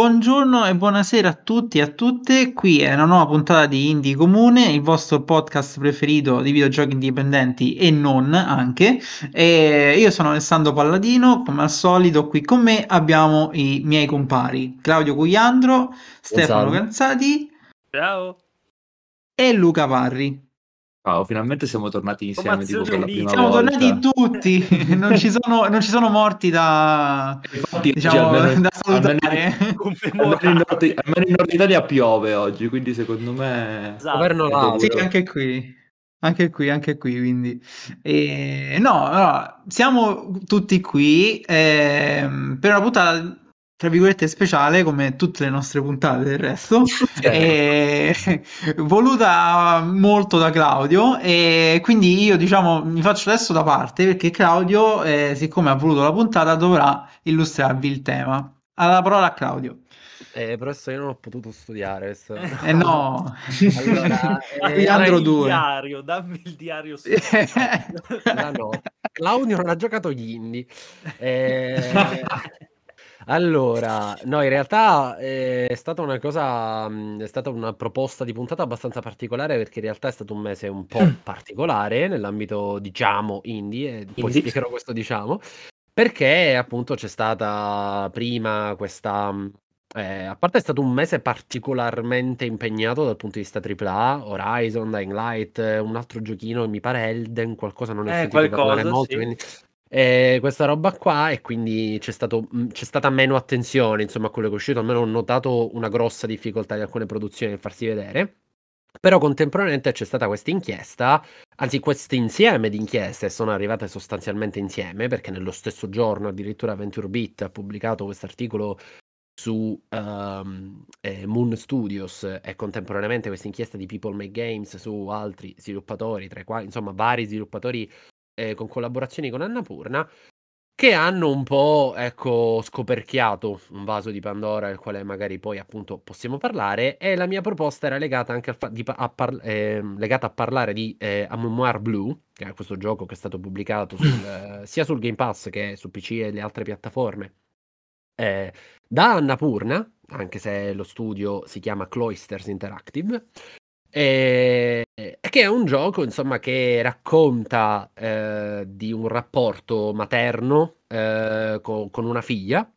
Buongiorno e buonasera a tutti e a tutte, qui è una nuova puntata di Indie Comune, il vostro podcast preferito di videogiochi indipendenti e non anche. E io sono Alessandro Palladino, come al solito qui con me abbiamo i miei compari Claudio Cugliandro, Stefano Canzati Ciao. e Luca Parri. Ciao, finalmente siamo tornati insieme tipo per la prima Siamo volta. tornati tutti, non ci sono, non ci sono morti da, Infatti, diciamo, almeno, da almeno, salutare. almeno in Nord, almeno in Nord Italia piove oggi, quindi secondo me... Esatto. Sì, anche qui, anche qui, anche qui, quindi. E, no, no, siamo tutti qui ehm, per una puntata, tra virgolette, speciale, come tutte le nostre puntate del resto, e, voluta molto da Claudio, e quindi io, diciamo, mi faccio adesso da parte, perché Claudio, eh, siccome ha voluto la puntata, dovrà illustrarvi il tema. Alla parola a Claudio. Eh, professore, io non ho potuto studiare. questo- Eh no, Allora, eh, Leandro il 2. diario, dammi il diario su. Ah, no. Claudio non ha giocato gli indie. Eh, allora, no, in realtà eh, è stata una cosa, mh, è stata una proposta di puntata abbastanza particolare perché in realtà è stato un mese un po' particolare nell'ambito, diciamo, indie, e poi Indie. spiegherò questo, diciamo, perché appunto c'è stata prima questa... mh, eh, a parte è stato un mese particolarmente impegnato dal punto di vista AAA, Horizon, Dying Light, eh, un altro giochino, mi pare Elden, qualcosa non ho Eh, sentito parlare qualcosa, molto, sì. quindi eh, questa roba qua e quindi c'è stato, mh, c'è stata meno attenzione insomma a quello che è uscito, almeno ho notato una grossa difficoltà di alcune produzioni nel farsi vedere. Però contemporaneamente c'è stata questa inchiesta, anzi questo insieme di inchieste sono arrivate sostanzialmente insieme perché nello stesso giorno addirittura Venture Beat ha pubblicato questo articolo su ehm, eh, Moon Studios e contemporaneamente questa inchiesta di People Make Games su altri sviluppatori, tra i quali insomma vari sviluppatori eh, con collaborazioni con Annapurna che hanno un po' ecco scoperchiato un vaso di Pandora del quale magari poi appunto possiamo parlare e la mia proposta era legata anche al fa- di a, par- ehm, legata a parlare di eh, A Memoir Blue che è questo gioco che è stato pubblicato sul, eh, sia sul Game Pass che su PC e le altre piattaforme eh, da Annapurna anche se lo studio si chiama Cloisters Interactive e che è un gioco, insomma, che racconta eh, di un rapporto materno eh, co- con una figlia,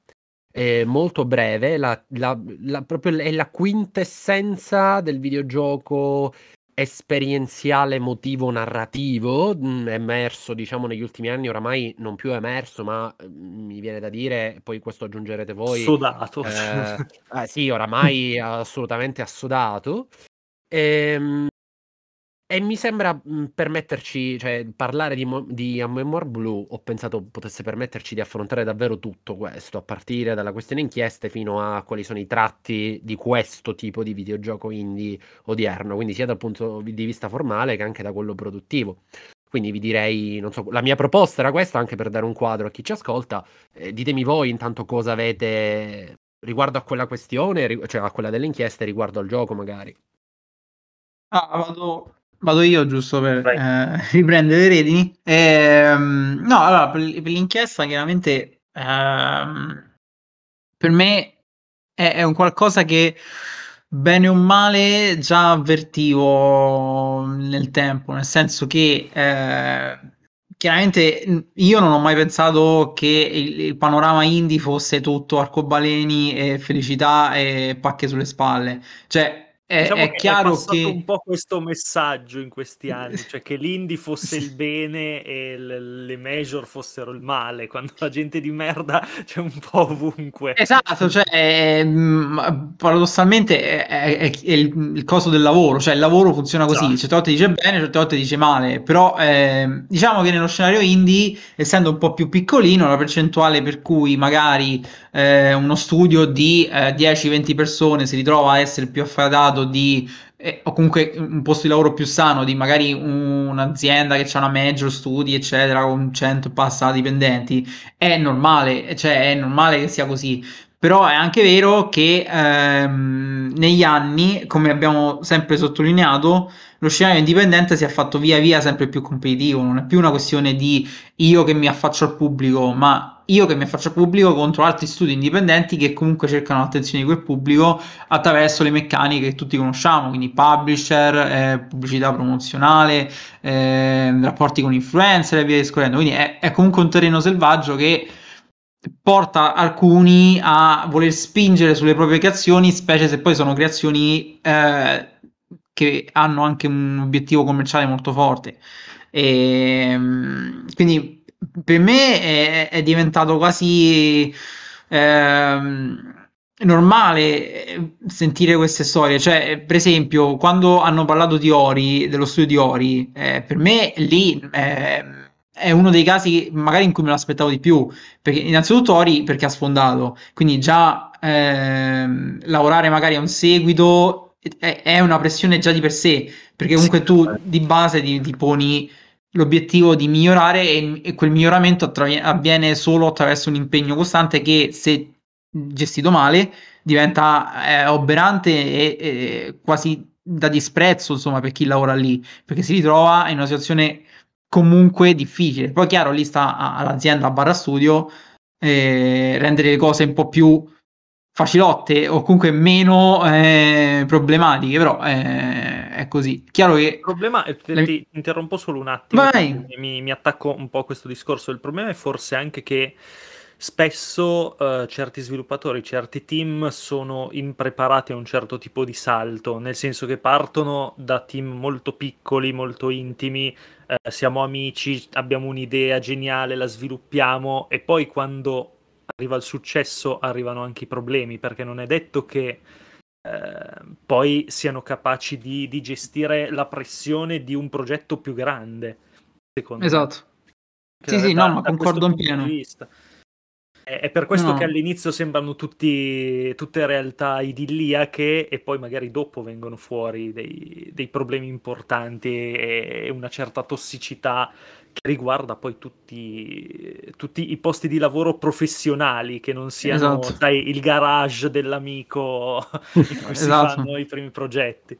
eh, molto breve, la, la- la- proprio è la quintessenza del videogioco esperienziale emotivo narrativo mh, emerso diciamo negli ultimi anni oramai non più emerso ma mm, mi viene da dire poi questo aggiungerete voi Sodato. eh, eh, sì, oramai assolutamente assodato. Ehm, E, mi sembra mh, permetterci, cioè parlare di, di A Memoir Blue, ho pensato potesse permetterci di affrontare davvero tutto questo, a partire dalla questione inchieste fino a quali sono i tratti di questo tipo di videogioco indie odierno, quindi sia dal punto di vista formale che anche da quello produttivo. Quindi vi direi, non so, la mia proposta era questa, anche per dare un quadro a chi ci ascolta. Eh, ditemi voi intanto cosa avete riguardo a quella questione, cioè a quella delle inchieste, riguardo al gioco magari. Ah, vado, vado io giusto per eh, riprendere le redini. Ehm, no, allora, per, per l'inchiesta chiaramente ehm, per me è, è un qualcosa che bene o male già avvertivo nel tempo, nel senso che eh, chiaramente io non ho mai pensato che il, il panorama indie fosse tutto arcobaleni e felicità e pacche sulle spalle. Cioè, è, Diciamo è che chiaro è passato che... un po' questo messaggio in questi anni, cioè che l'indie fosse il bene e le, le major fossero il male, quando la gente di merda c'è un po' ovunque. Esatto, cioè, ehm, paradossalmente è, è- è il, il costo del lavoro, cioè il lavoro funziona così, Esatto. certe volte dice bene, certe volte dice male, però ehm, diciamo che nello scenario indie, essendo un po' più piccolino, la percentuale per cui magari eh, uno studio di eh, 10-20 persone si ritrova a essere più affadato di, eh, o comunque un posto di lavoro più sano di magari un'azienda che ha una major studi, eccetera, con 100 e passa dipendenti, è normale, cioè è normale che sia così. Però è anche vero che ehm, negli anni, come abbiamo sempre sottolineato, lo scenario indipendente si è fatto via via sempre più competitivo, non è più una questione di io che mi affaccio al pubblico, ma io che mi affaccio al pubblico contro altri studi indipendenti che comunque cercano l'attenzione di quel pubblico attraverso le meccaniche che tutti conosciamo, quindi publisher, eh, pubblicità promozionale, eh, rapporti con influencer e via discorrendo. Quindi è, è comunque un terreno selvaggio che porta alcuni a voler spingere sulle proprie creazioni, specie se poi sono creazioni eh, che hanno anche un obiettivo commerciale molto forte. E, ehm, quindi per me è, è diventato quasi ehm, normale eh, sentire queste storie. Cioè, per esempio, quando hanno parlato di Ori, dello studio di Ori, eh, per me lì eh, è uno dei casi magari in cui me lo aspettavo di più. Perché innanzitutto Ori perché ha sfondato, quindi già ehm, lavorare magari a un seguito è, è, una pressione già di per sé, perché comunque tu di base ti, ti poni l'obiettivo di migliorare e, e quel miglioramento attrav- avviene solo attraverso un impegno costante che se gestito male diventa eh, oberante e, e, quasi da disprezzo insomma per chi lavora lì. Perché si ritrova in una situazione comunque difficile. Poi chiaro lì sta all'azienda barra studio eh, rendere le cose un po' più facilotte o comunque meno eh, problematiche, però eh, è così. Chiaro che... Il problema, è, ti, ti interrompo solo un attimo, mi, mi, attacco un po' a questo discorso, il problema è forse anche che spesso uh, certi sviluppatori, certi team sono impreparati a un certo tipo di salto, nel senso che partono da team molto piccoli, molto intimi, uh, siamo amici, abbiamo un'idea geniale, la sviluppiamo e poi quando arriva il successo, arrivano anche i problemi, perché non è detto che eh, poi siano capaci di, di, gestire la pressione di un progetto più grande. Secondo esatto. Me. Sì, sì, da, no, ma concordo in pieno. È, è per questo no. che all'inizio sembrano tutti, tutte realtà idilliache e poi magari dopo vengono fuori dei, dei problemi importanti e, una certa tossicità che riguarda poi tutti, tutti, i posti di lavoro professionali che non siano esatto. sai, il garage dell'amico in cui esatto. si fanno i primi progetti.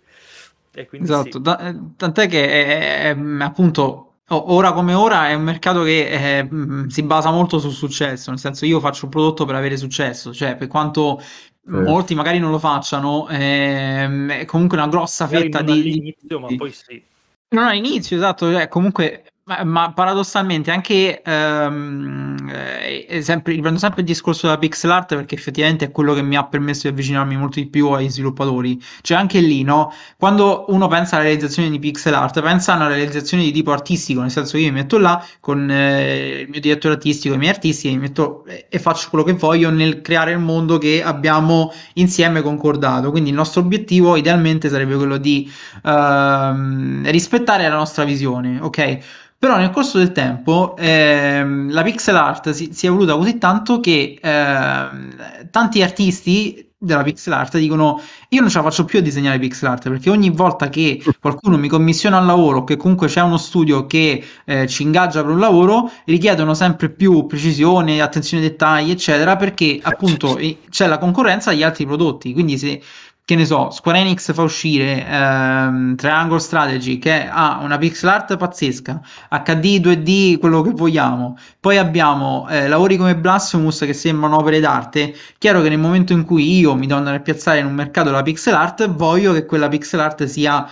esatto, sì. da, eh, tant'è che è, è, appunto ora come ora è un mercato che eh, si basa molto sul successo, nel senso io faccio un prodotto per avere successo, cioè per quanto sì. molti magari non lo facciano, eh, è comunque una grossa magari fetta di... All'inizio, ma poi sì. Non all'inizio, esatto, cioè, comunque ma, paradossalmente anche ehm, eh, sempre, riprendo sempre il discorso della pixel art perché effettivamente è quello che mi ha permesso di avvicinarmi molto di più ai sviluppatori. Cioè anche lì no? Quando uno pensa alla realizzazione di pixel art pensa a una realizzazione di tipo artistico nel senso che io mi metto là con eh, il mio direttore artistico e i miei artisti mi metto, eh, e faccio quello che voglio nel creare il mondo che abbiamo insieme concordato. Quindi il nostro obiettivo idealmente sarebbe quello di ehm, rispettare la nostra visione ok però nel corso del tempo ehm, la pixel art si, si, è evoluta così tanto che ehm, tanti artisti della pixel art dicono io non ce la faccio più a disegnare pixel art perché ogni volta che qualcuno mi commissiona un lavoro che comunque c'è uno studio che eh, ci ingaggia per un lavoro richiedono sempre più precisione attenzione ai dettagli eccetera perché appunto c'è la concorrenza agli altri prodotti. Quindi se che ne so, Square Enix fa uscire ehm, Triangle Strategy che ha una pixel art pazzesca, HD, 2D, quello che vogliamo. Poi abbiamo eh, lavori come Blasphemous che sembrano opere d'arte. Chiaro che nel momento in cui io mi andare a piazzare in un mercato della pixel art, voglio che quella pixel art sia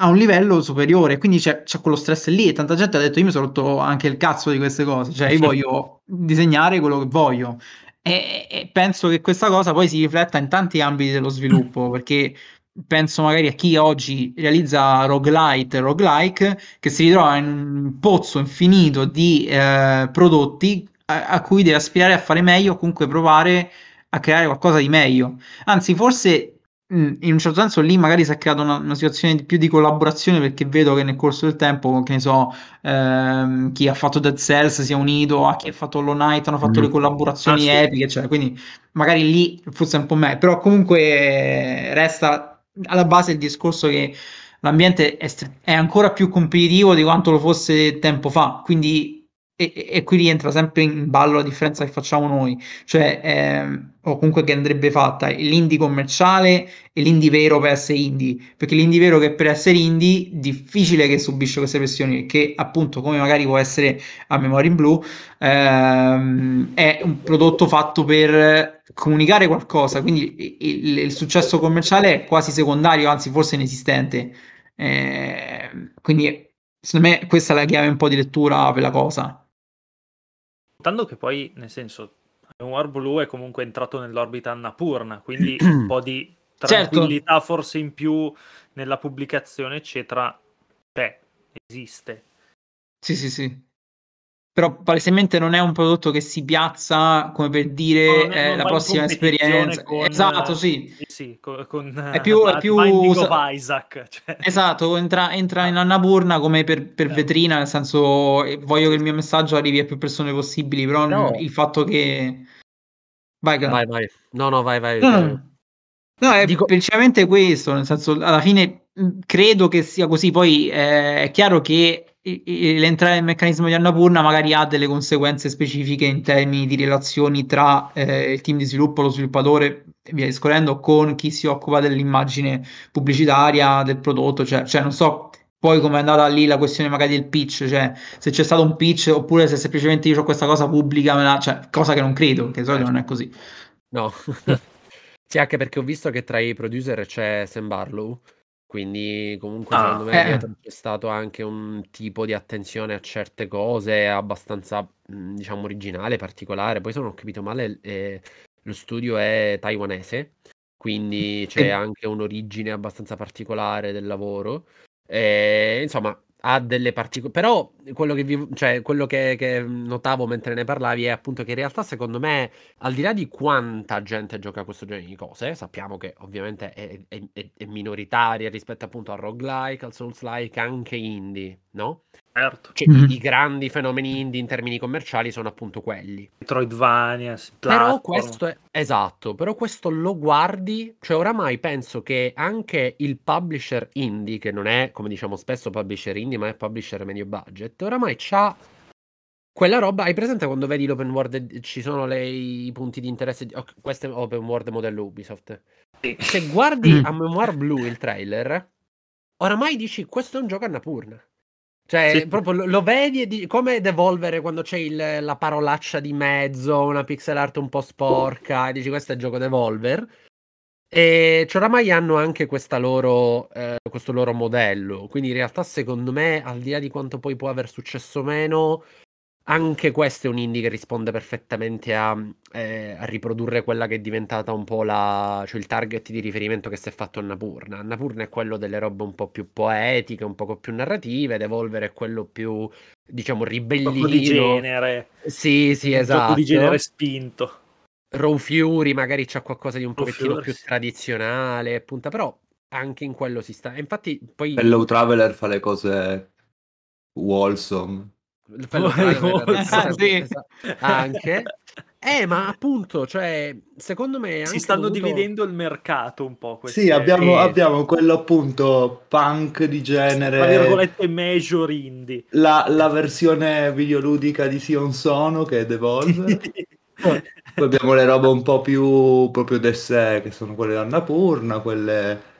a un livello superiore, quindi c'è, c'è, quello stress lì e tanta gente ha detto io mi sono rotto anche il cazzo di queste cose, cioè io voglio disegnare quello che voglio e, e, penso che questa cosa poi si rifletta in tanti ambiti dello sviluppo, perché penso magari a chi oggi realizza roguelite, roguelike, che si ritrova in un pozzo infinito di eh, prodotti a, a, cui deve aspirare a fare meglio o comunque provare a creare qualcosa di meglio. Anzi, forse Mm, in un certo senso lì magari si è creata una, una, situazione di più di collaborazione perché vedo che nel corso del tempo, che ne so, ehm, chi ha fatto Dead Cells si è unito a chi ha fatto Hollow Knight, hanno fatto mm. le collaborazioni ah, sì. epiche, cioè, quindi magari lì forse è un po' meglio, però comunque resta alla base il discorso che l'ambiente è, è ancora più competitivo di quanto lo fosse tempo fa, quindi e, e, qui rientra sempre in ballo la differenza che facciamo noi, cioè ehm, o comunque che andrebbe fatta l'indie commerciale e l'indie vero per essere indie, perché l'indie vero che per essere indie difficile che subisce queste pressioni, che appunto come magari può essere a Memoria in Blue ehm, è un prodotto fatto per comunicare qualcosa, quindi il, il, successo commerciale è quasi secondario, anzi forse inesistente. Eh, quindi secondo me questa è la chiave un po' di lettura per la cosa. Notando che poi, nel senso, War Blue è comunque entrato nell'orbita Annapurna, quindi un po' di certo. tranquillità certo. forse in più nella pubblicazione, eccetera, c'è, esiste. Sì, sì, sì però palesemente non è un prodotto che si piazza come per dire no, eh, la prossima esperienza. Con, esatto, sì. sì, sì con, con, è più, è più Isaac. Cioè. Esatto, entra, entra in Annapurna come per, per certo. vetrina, nel senso voglio che il mio messaggio arrivi a più persone possibili, però no. il fatto che... Vai, vai, vai. No, no, vai, vai. No, no. no è Dico... principalmente questo, nel senso, alla fine credo che sia così, poi eh, è chiaro che l'entrare nel meccanismo di Annapurna magari ha delle conseguenze specifiche in termini di relazioni tra eh, il team di sviluppo, lo sviluppatore e via discorrendo con chi si occupa dell'immagine pubblicitaria del prodotto, cioè, cioè non so poi come è andata lì la questione magari del pitch, cioè se c'è stato un pitch oppure se semplicemente io ho questa cosa pubblica, la, cioè, cosa che non credo, che di solito non è così. No, sì, anche perché ho visto che tra i producer c'è Sam Barlow quindi comunque Ah, secondo me dietro c'è stato anche un tipo di attenzione a certe cose abbastanza, mhmm, diciamo originale, particolare. Poi se non ho capito male, ehm, lo studio è taiwanese, quindi c'è anche un'origine abbastanza particolare del lavoro. Ehm, insomma ha delle particolari. Però quello che, vi... cioè, quello che, che, notavo mentre ne parlavi è appunto che in realtà, secondo me, al di là di quanta gente gioca a questo genere di cose, sappiamo che ovviamente è, è, è minoritaria rispetto appunto al roguelike, al souls-like, anche indie, no? Certo. Cioè, mm-hmm. i, grandi fenomeni indie in termini commerciali sono appunto quelli. Metroidvania, Però questo è esatto, però questo lo guardi, cioè oramai penso che anche il publisher indie, che non è come diciamo spesso publisher indie, ma è publisher medio budget, oramai c'ha quella roba, hai presente quando vedi l'open world ci sono le, i punti di interesse? Di, oh, questo è open world modello Ubisoft. Se guardi mm. a Memoir Blue il trailer, oramai dici questo è un gioco a Napurna. Cioè, sì. proprio lo, vedi e di, come Devolvere quando c'è il, la parolaccia di mezzo, una pixel art un po' sporca, e dici questo è il gioco Devolver. E cioè, oramai hanno anche loro, eh, questo loro modello. Quindi in realtà, secondo me, al di là di quanto poi può aver successo meno, anche questo è un indie che risponde perfettamente a, eh, a, riprodurre quella che è diventata un po' la, cioè il target di riferimento che si è fatto a Annapurna. Annapurna è quello delle robe un po' più poetiche, un po' più narrative, Devolver è quello più, diciamo, ribellino. Un po' di genere. Sì, sì, esatto. Un di genere spinto. Raw Fury magari c'ha qualcosa di un Raw pochettino Fury. più tradizionale, punta, però anche in quello si sta. Infatti poi... Hello Traveler fa le cose wholesome ah, sì. anche? Eh ma appunto cioè secondo me si stanno dovuto... dividendo il mercato un po' queste... sì abbiamo, e... abbiamo, quello appunto punk di genere. tra virgolette major indie. La, la versione videoludica di Sion Sono che è Devolver poi abbiamo le robe un po' più proprio de sé che sono quelle di Annapurna quelle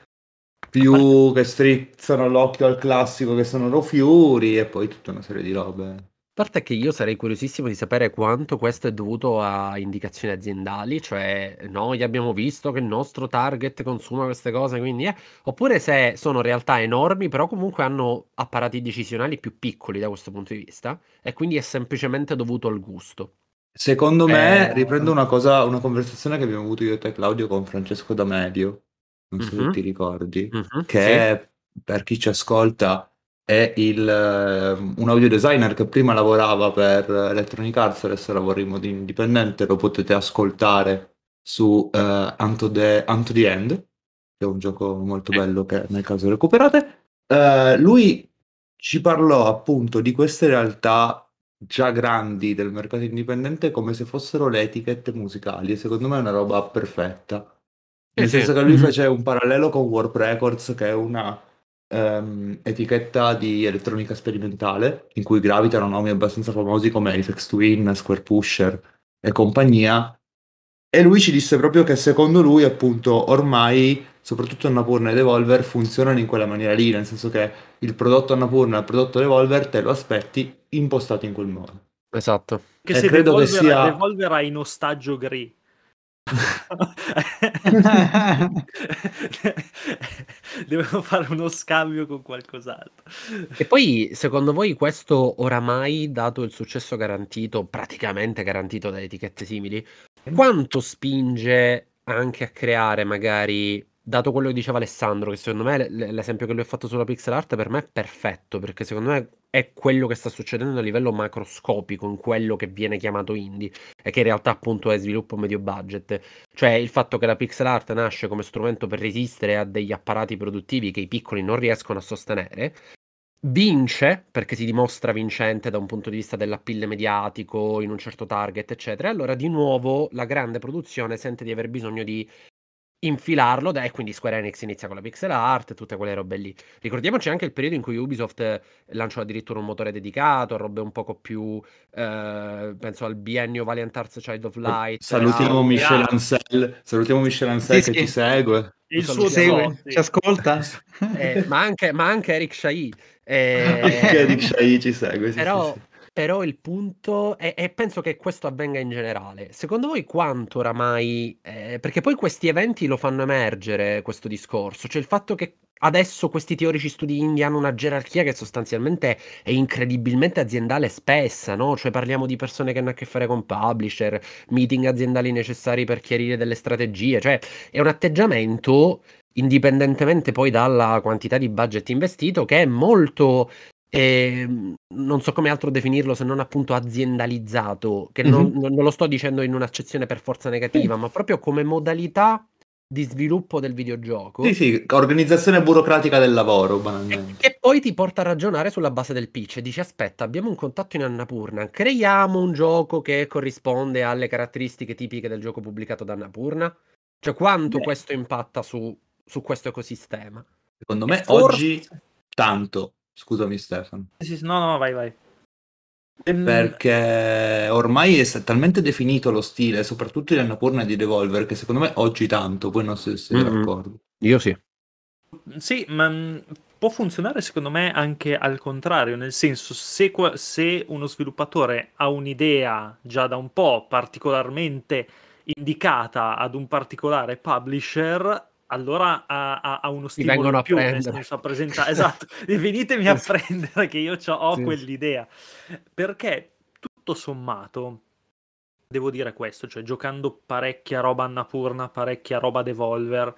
più che strizzano l'occhio al classico che sono Fury e poi tutta una serie di robe. A parte che io sarei curiosissimo di sapere quanto questo è dovuto a indicazioni aziendali, cioè noi abbiamo visto che il nostro target consuma queste cose, quindi eh, oppure se sono realtà enormi, però comunque hanno apparati decisionali più piccoli da questo punto di vista e quindi è semplicemente dovuto al gusto. Secondo me, eh... riprendo una cosa, una conversazione che abbiamo avuto io e te Claudio con Francesco D'Amedio, non so se ti ricordi, Mh-mh, che sì. per chi ci ascolta è il, ehm, un audio designer che prima lavorava per Electronic Arts, adesso lavora in modo indipendente, lo potete ascoltare su uh, Unto, the, Unto the End, che è un gioco molto bello che nel caso recuperate. Uh, lui ci parlò appunto di queste realtà già grandi del mercato indipendente come se fossero le etichette musicali e secondo me è una roba perfetta nel sì, senso che lui mm-hmm. fece un parallelo con Warp Records, che è una um, etichetta di elettronica sperimentale, in cui gravitano nomi abbastanza famosi come Apex Twin, Square Pusher e compagnia. E lui ci disse proprio che secondo lui, appunto, ormai, soprattutto Annapurna e Devolver, funzionano in quella maniera lì, nel senso che il prodotto Annapurna e il prodotto Devolver te lo aspetti impostato in quel modo. Esatto. Che e se credo Devolver, che sia... Devolver ha in ostaggio Gri. Devono fare uno scambio con qualcos'altro. E poi, secondo voi, questo oramai, dato il successo garantito, praticamente garantito da etichette simili, quanto spinge anche a creare magari dato quello che diceva Alessandro, che secondo me l'esempio che lui ha fatto sulla pixel art per me è perfetto, perché secondo me è quello che sta succedendo a livello macroscopico in quello che viene chiamato indie e che in realtà appunto è sviluppo medio budget. Cioè il fatto che la pixel art nasce come strumento per resistere a degli apparati produttivi che i piccoli non riescono a sostenere, vince perché si dimostra vincente da un punto di vista dell'appeal mediatico in un certo target, eccetera. E allora di nuovo la grande produzione sente di aver bisogno di infilarlo e quindi Square Enix inizia con la pixel art e tutte quelle robe lì. Ricordiamoci anche il periodo in cui Ubisoft eh, lanciò addirittura un motore dedicato, robe un poco più eh, penso al biennio Valiant Arts Child of Light. Salutiamo Michel Ancel, salutiamo Michel Ancel sì, che sì. ci segue. Il suo segue, ci ascolta. Eh, ma, anche, ma, anche, Eric Shai. Eh, anche Eric Shai ci segue. Sì, però, però il punto, è, e penso che questo avvenga in generale, secondo voi quanto oramai, eh, perché poi questi eventi lo fanno emergere questo discorso, cioè il fatto che adesso questi teorici studi indie hanno una gerarchia che sostanzialmente è incredibilmente aziendale spessa, no? Cioè parliamo di persone che hanno a che fare con publisher, meeting aziendali necessari per chiarire delle strategie, cioè è un atteggiamento indipendentemente poi dalla quantità di budget investito, che è molto e ehm, non so come altro definirlo se non appunto aziendalizzato, che non, mm-hmm. non lo sto dicendo in un'accezione per forza negativa, ma proprio come modalità di sviluppo del videogioco. Sì, sì, organizzazione burocratica del lavoro, banalmente. Che poi ti porta a ragionare sulla base del pitch e dici aspetta, abbiamo un contatto in Annapurna, creiamo un gioco che corrisponde alle caratteristiche tipiche del gioco pubblicato da Annapurna? Cioè quanto Beh. questo impatta su, su questo ecosistema? Secondo me forse... oggi tanto Scusami Stefano. Sì, sì, no, no, vai, vai. Ehm, Perché ormai è talmente definito lo stile, soprattutto di Annapurna e di Devolver, che secondo me oggi tanto, poi non so se siete mm-hmm. d'accordo. Io sì. Sì, ma mm, può funzionare secondo me anche al contrario, nel senso se, se uno sviluppatore ha un'idea già da un po' particolarmente indicata ad un particolare publisher, allora ha, ha, ha uno stimolo in più, nel senso a presentare, esatto, venitemi a prendere che io ho sì. quell'idea, perché tutto sommato, devo dire questo, cioè giocando parecchia roba Annapurna, parecchia roba Devolver,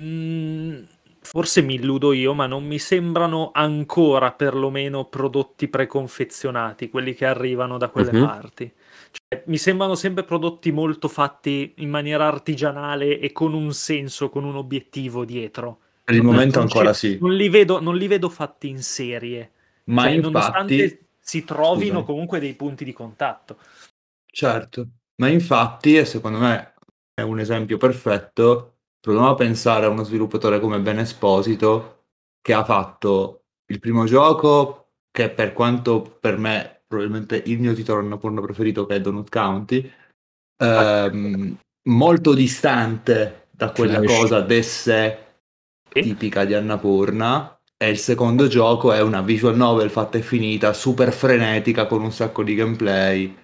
mh, mm, forse mi illudo io, ma non mi sembrano ancora perlomeno prodotti preconfezionati, quelli che arrivano da quelle uh-huh. parti. Cioè, mi sembrano sempre prodotti molto fatti in maniera artigianale e con un senso, con un obiettivo dietro. Per il non momento ancora sì. Non li, vedo, non li, vedo, fatti in serie. Ma cioè, infatti, nonostante si trovino scusa. comunque dei punti di contatto. Certo, ma infatti, e secondo me è un esempio perfetto, proviamo a pensare a uno sviluppatore come Ben Esposito che ha fatto il primo gioco che per quanto per me probabilmente il mio titolo Annapurna preferito che è Donut County, ehm, molto distante da quella cosa d'esse tipica di Annapurna e il secondo gioco è una visual novel fatta e finita, super frenetica con un sacco di gameplay.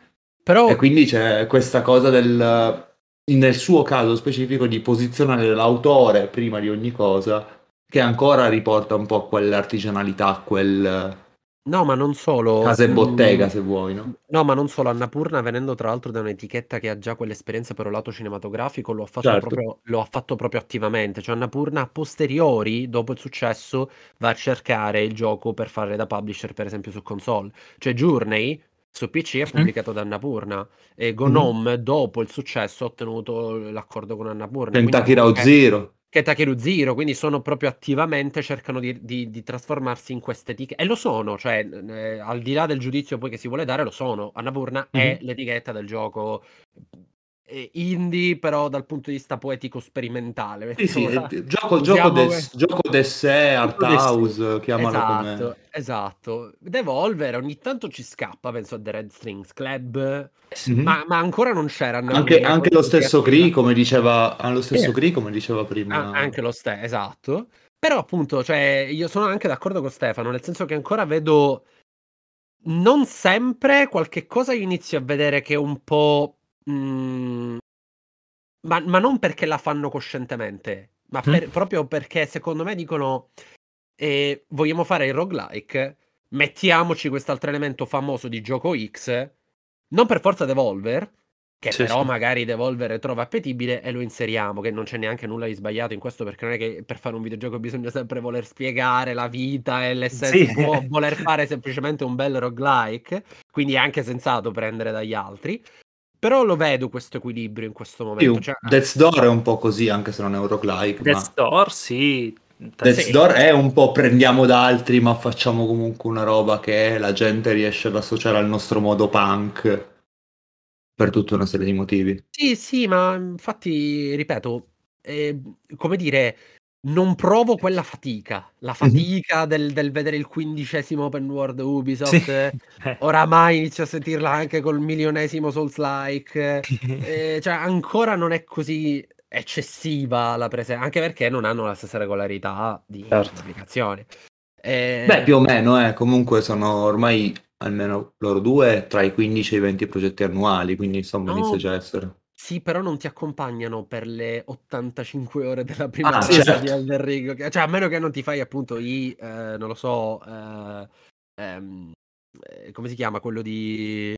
Però... E quindi c'è questa cosa del, nel suo caso specifico, di posizionare l'autore prima di ogni cosa, che ancora riporta un po' quell'artigianalità, quel No, ma non solo. Casa e bottega, mm, se vuoi, no? No, ma non solo. Annapurna, venendo tra l'altro da un'etichetta che ha già quell'esperienza per il lato cinematografico, lo ha fatto, certo. proprio, lo ha fatto proprio attivamente. Cioè, Annapurna, a posteriori, dopo il successo, va a cercare il gioco per fare da publisher, per esempio, su console. Cioè, Journey su PC è pubblicato mm. da Annapurna e Gnome, mm. dopo il successo, ha ottenuto l'accordo con Annapurna. Kentucky Route Zero che è Takeru Zero, quindi sono proprio attivamente cercano di, di, di trasformarsi in queste etichette e lo sono, cioè eh, al di là del giudizio poi che si vuole dare, lo sono. Annapurna mm-hmm. è l'etichetta del gioco eh, indie, però dal punto di vista poetico sperimentale. Sì, sì, gioco, gioco, des, gioco d'essè, art house, chiamalo esatto, come... Esatto, Devolver ogni tanto ci scappa, penso a The Red Strings Club, Mhm. ma, ma ancora non c'era. Anche, anche lo stesso Cree, come diceva, ah, lo stesso Cree, come diceva prima. Ah, anche lo stesso, esatto. Però appunto, cioè, io sono anche d'accordo con Stefano, nel senso che ancora vedo non sempre qualche cosa io inizio a vedere che è un po' Mhmm, ma ma non perché la fanno coscientemente, ma per Mh. proprio perché secondo me dicono: "Ehm, vogliamo fare il roguelike, mettiamoci quest'altro elemento famoso di gioco X, non per forza Devolver, che Sì, però sì. magari Devolver trova appetibile e lo inseriamo", che non c'è neanche nulla di sbagliato in questo, perché non è che per fare un videogioco bisogna sempre voler spiegare la vita e l'essenza, Sì. può voler fare semplicemente un bel roguelike, quindi è anche sensato prendere dagli altri. Però lo vedo questo equilibrio in questo momento. Sì, cioè, Death's Door è un po' così, anche se non è un roguelike. Death's ma... Door, sì. Death's sì. Door è un po' prendiamo da altri, ma facciamo comunque una roba che la gente riesce ad associare al nostro modo punk per tutta una serie di motivi. Sì, sì, ma infatti, ripeto, eh, come dire, non provo quella fatica, la fatica del, del vedere il quindicesimo open world Ubisoft. Sì. Eh, oramai inizio a sentirla anche col milionesimo Souls-like. eh, cioè, ancora non è così eccessiva la presenza, anche perché non hanno la stessa regolarità di certo. applicazione. Eh... Beh, più o meno, eh. comunque sono ormai almeno loro due tra i 15 e i 20 progetti annuali, quindi insomma no, inizia già a essere. Sì, però non ti accompagnano per le 85 ore della prima ah, certo. di Elden Ring. Cioè, a meno che non ti fai appunto i, eh, non lo so, eh, ehm, eh, come si chiama quello di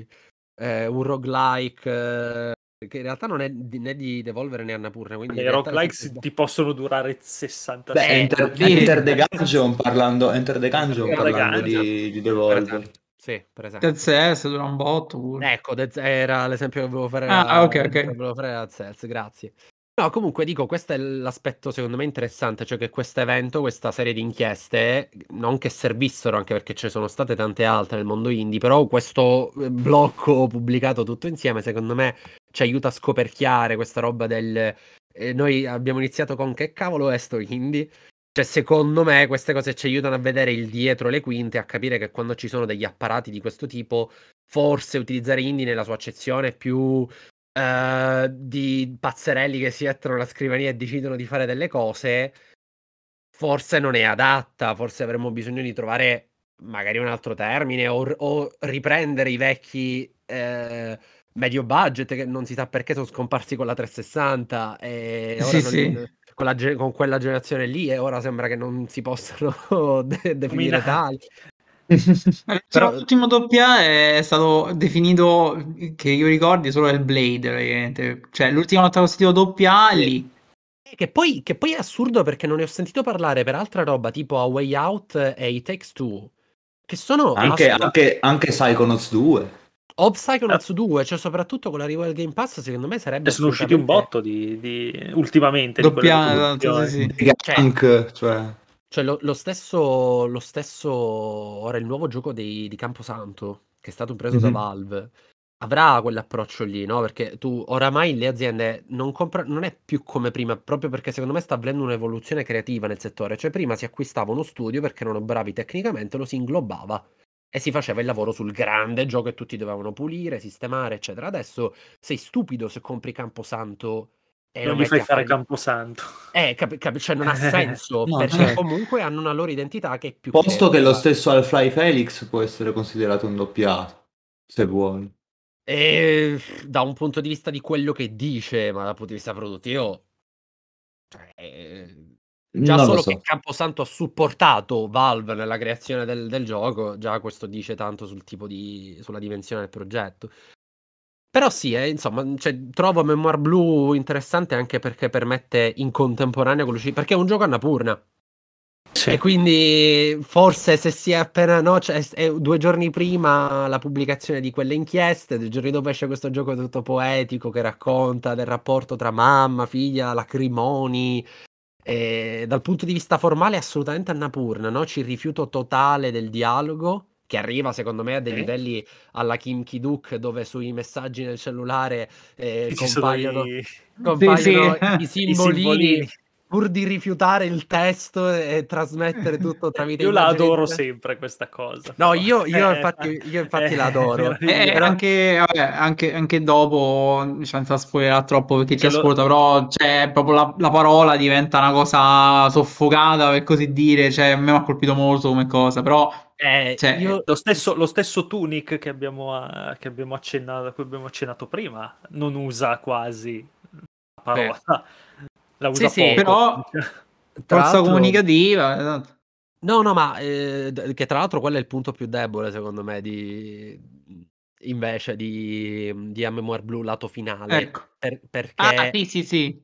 eh, un roguelike eh, che in realtà non è di, né di Devolver né Annapurna. Quindi I roguelike ti possono durare 60 Beh, Enter, Enter the Gungeon parlando, Enter the Gungeon parlando di, di Devolver. Sì, per esempio. Dead Cells dura un botto pure. Ecco, Dead era l'esempio che volevo fare. Ah, a, ok, ok. Volevo fare a Cells, grazie. No, comunque dico, questo è l'aspetto secondo me interessante, cioè che questo evento, questa serie di inchieste, non che servissero, anche perché ce ne sono state tante altre nel mondo indie, però questo eh, blocco pubblicato tutto insieme, secondo me, ci aiuta a scoperchiare questa roba del... Eh, noi abbiamo iniziato con che cavolo è sto indie? Cioè, secondo me queste cose ci aiutano a vedere il dietro le quinte, a capire che quando ci sono degli apparati di questo tipo, forse utilizzare indie nella sua accezione più uh, di pazzerelli che si mettono alla scrivania e decidono di fare delle cose, forse non è adatta, forse avremmo bisogno di trovare magari un altro termine o, o riprendere i vecchi eh, medio budget che non si sa perché sono scomparsi con la 360 e ora sì, non, sì con, la, con quella generazione lì e ora sembra che non si possano de- definire tali. Però l'ultimo doppia è stato definito, che io ricordi, solo il Blade, praticamente. Cioè, l'ultima volta che ho sentito doppia lì. Che poi, che poi, è assurdo perché non ne ho sentito parlare per altra roba, tipo A Way Out e i Takes Two. Che sono anche, anche, anche Psychonauts 2. O Psychonauts 2, cioè soprattutto con l'arrivo del Game Pass, secondo me sarebbe. E sono usciti un botto di, di... ultimamente. Doppia, di sì, sì. Cioè, cioè... cioè lo, lo, stesso, lo stesso. Ora il nuovo gioco dei, di Camposanto, che è stato preso mm-hmm. da mhm. Valve, avrà quell'approccio lì, no? Perché tu oramai le aziende non comprano, non è più come prima, proprio perché secondo me sta avvenendo un'evoluzione creativa nel settore. Cioè, prima si acquistava uno studio perché erano bravi tecnicamente, lo si inglobava e si faceva il lavoro sul grande gioco che tutti dovevano pulire, sistemare, eccetera. Adesso sei stupido se compri Camposanto e non gli fai fare Camposanto. Eh, cap- cap- cioè non ha senso, no, perché cioè... comunque hanno una loro identità che è più... Posto che lo stesso Half-Life Felix può essere considerato un doppiato, se vuoi. E da un punto di vista di quello che dice, ma dal punto di vista produttivo... Cioè, Già non solo so. che Camposanto ha supportato Valve nella creazione del, del, gioco, già questo dice tanto sul tipo di. sulla dimensione del progetto. Però sì, eh, insomma, cioè, trovo Memoir Blue interessante anche perché permette in contemporanea con l'uscita. Perché è un gioco a Napurna. Sì. E quindi forse se si è appena no, cioè, è due giorni prima la pubblicazione di quelle inchieste, due giorni dopo esce questo gioco tutto poetico che racconta del rapporto tra mamma, figlia, lacrimoni, e dal punto di vista formale, assolutamente Annapurna, no? Ci rifiuto totale del dialogo, che arriva secondo me a dei livelli alla Kim Ki-duk dove sui messaggi nel cellulare eh, compaiono, i... compaiono sì, sì. i simbolini pur di rifiutare il testo e trasmettere tutto tramite io la adoro sempre questa cosa. No io, io, infatti, io infatti la adoro. Eh, anche, vabbè, anche, anche, dopo senza spoilerare troppo perché ci ascolta lo... però cioè, proprio la, la, parola diventa una cosa soffocata per così dire cioè, a me mi ha colpito molto come cosa però eh, cioè, io... lo, stesso, lo, stesso, Tunic che abbiamo, uh, che abbiamo accennato, a cui abbiamo accennato prima non usa quasi la parola la usa sì, poco. Sì, però forza comunicativa. Esatto. No, no, ma eh, che tra l'altro quello è il punto più debole secondo me di invece di, di A Memoir Blue lato finale. Ecco. Per, perché, ah, sì, sì, sì.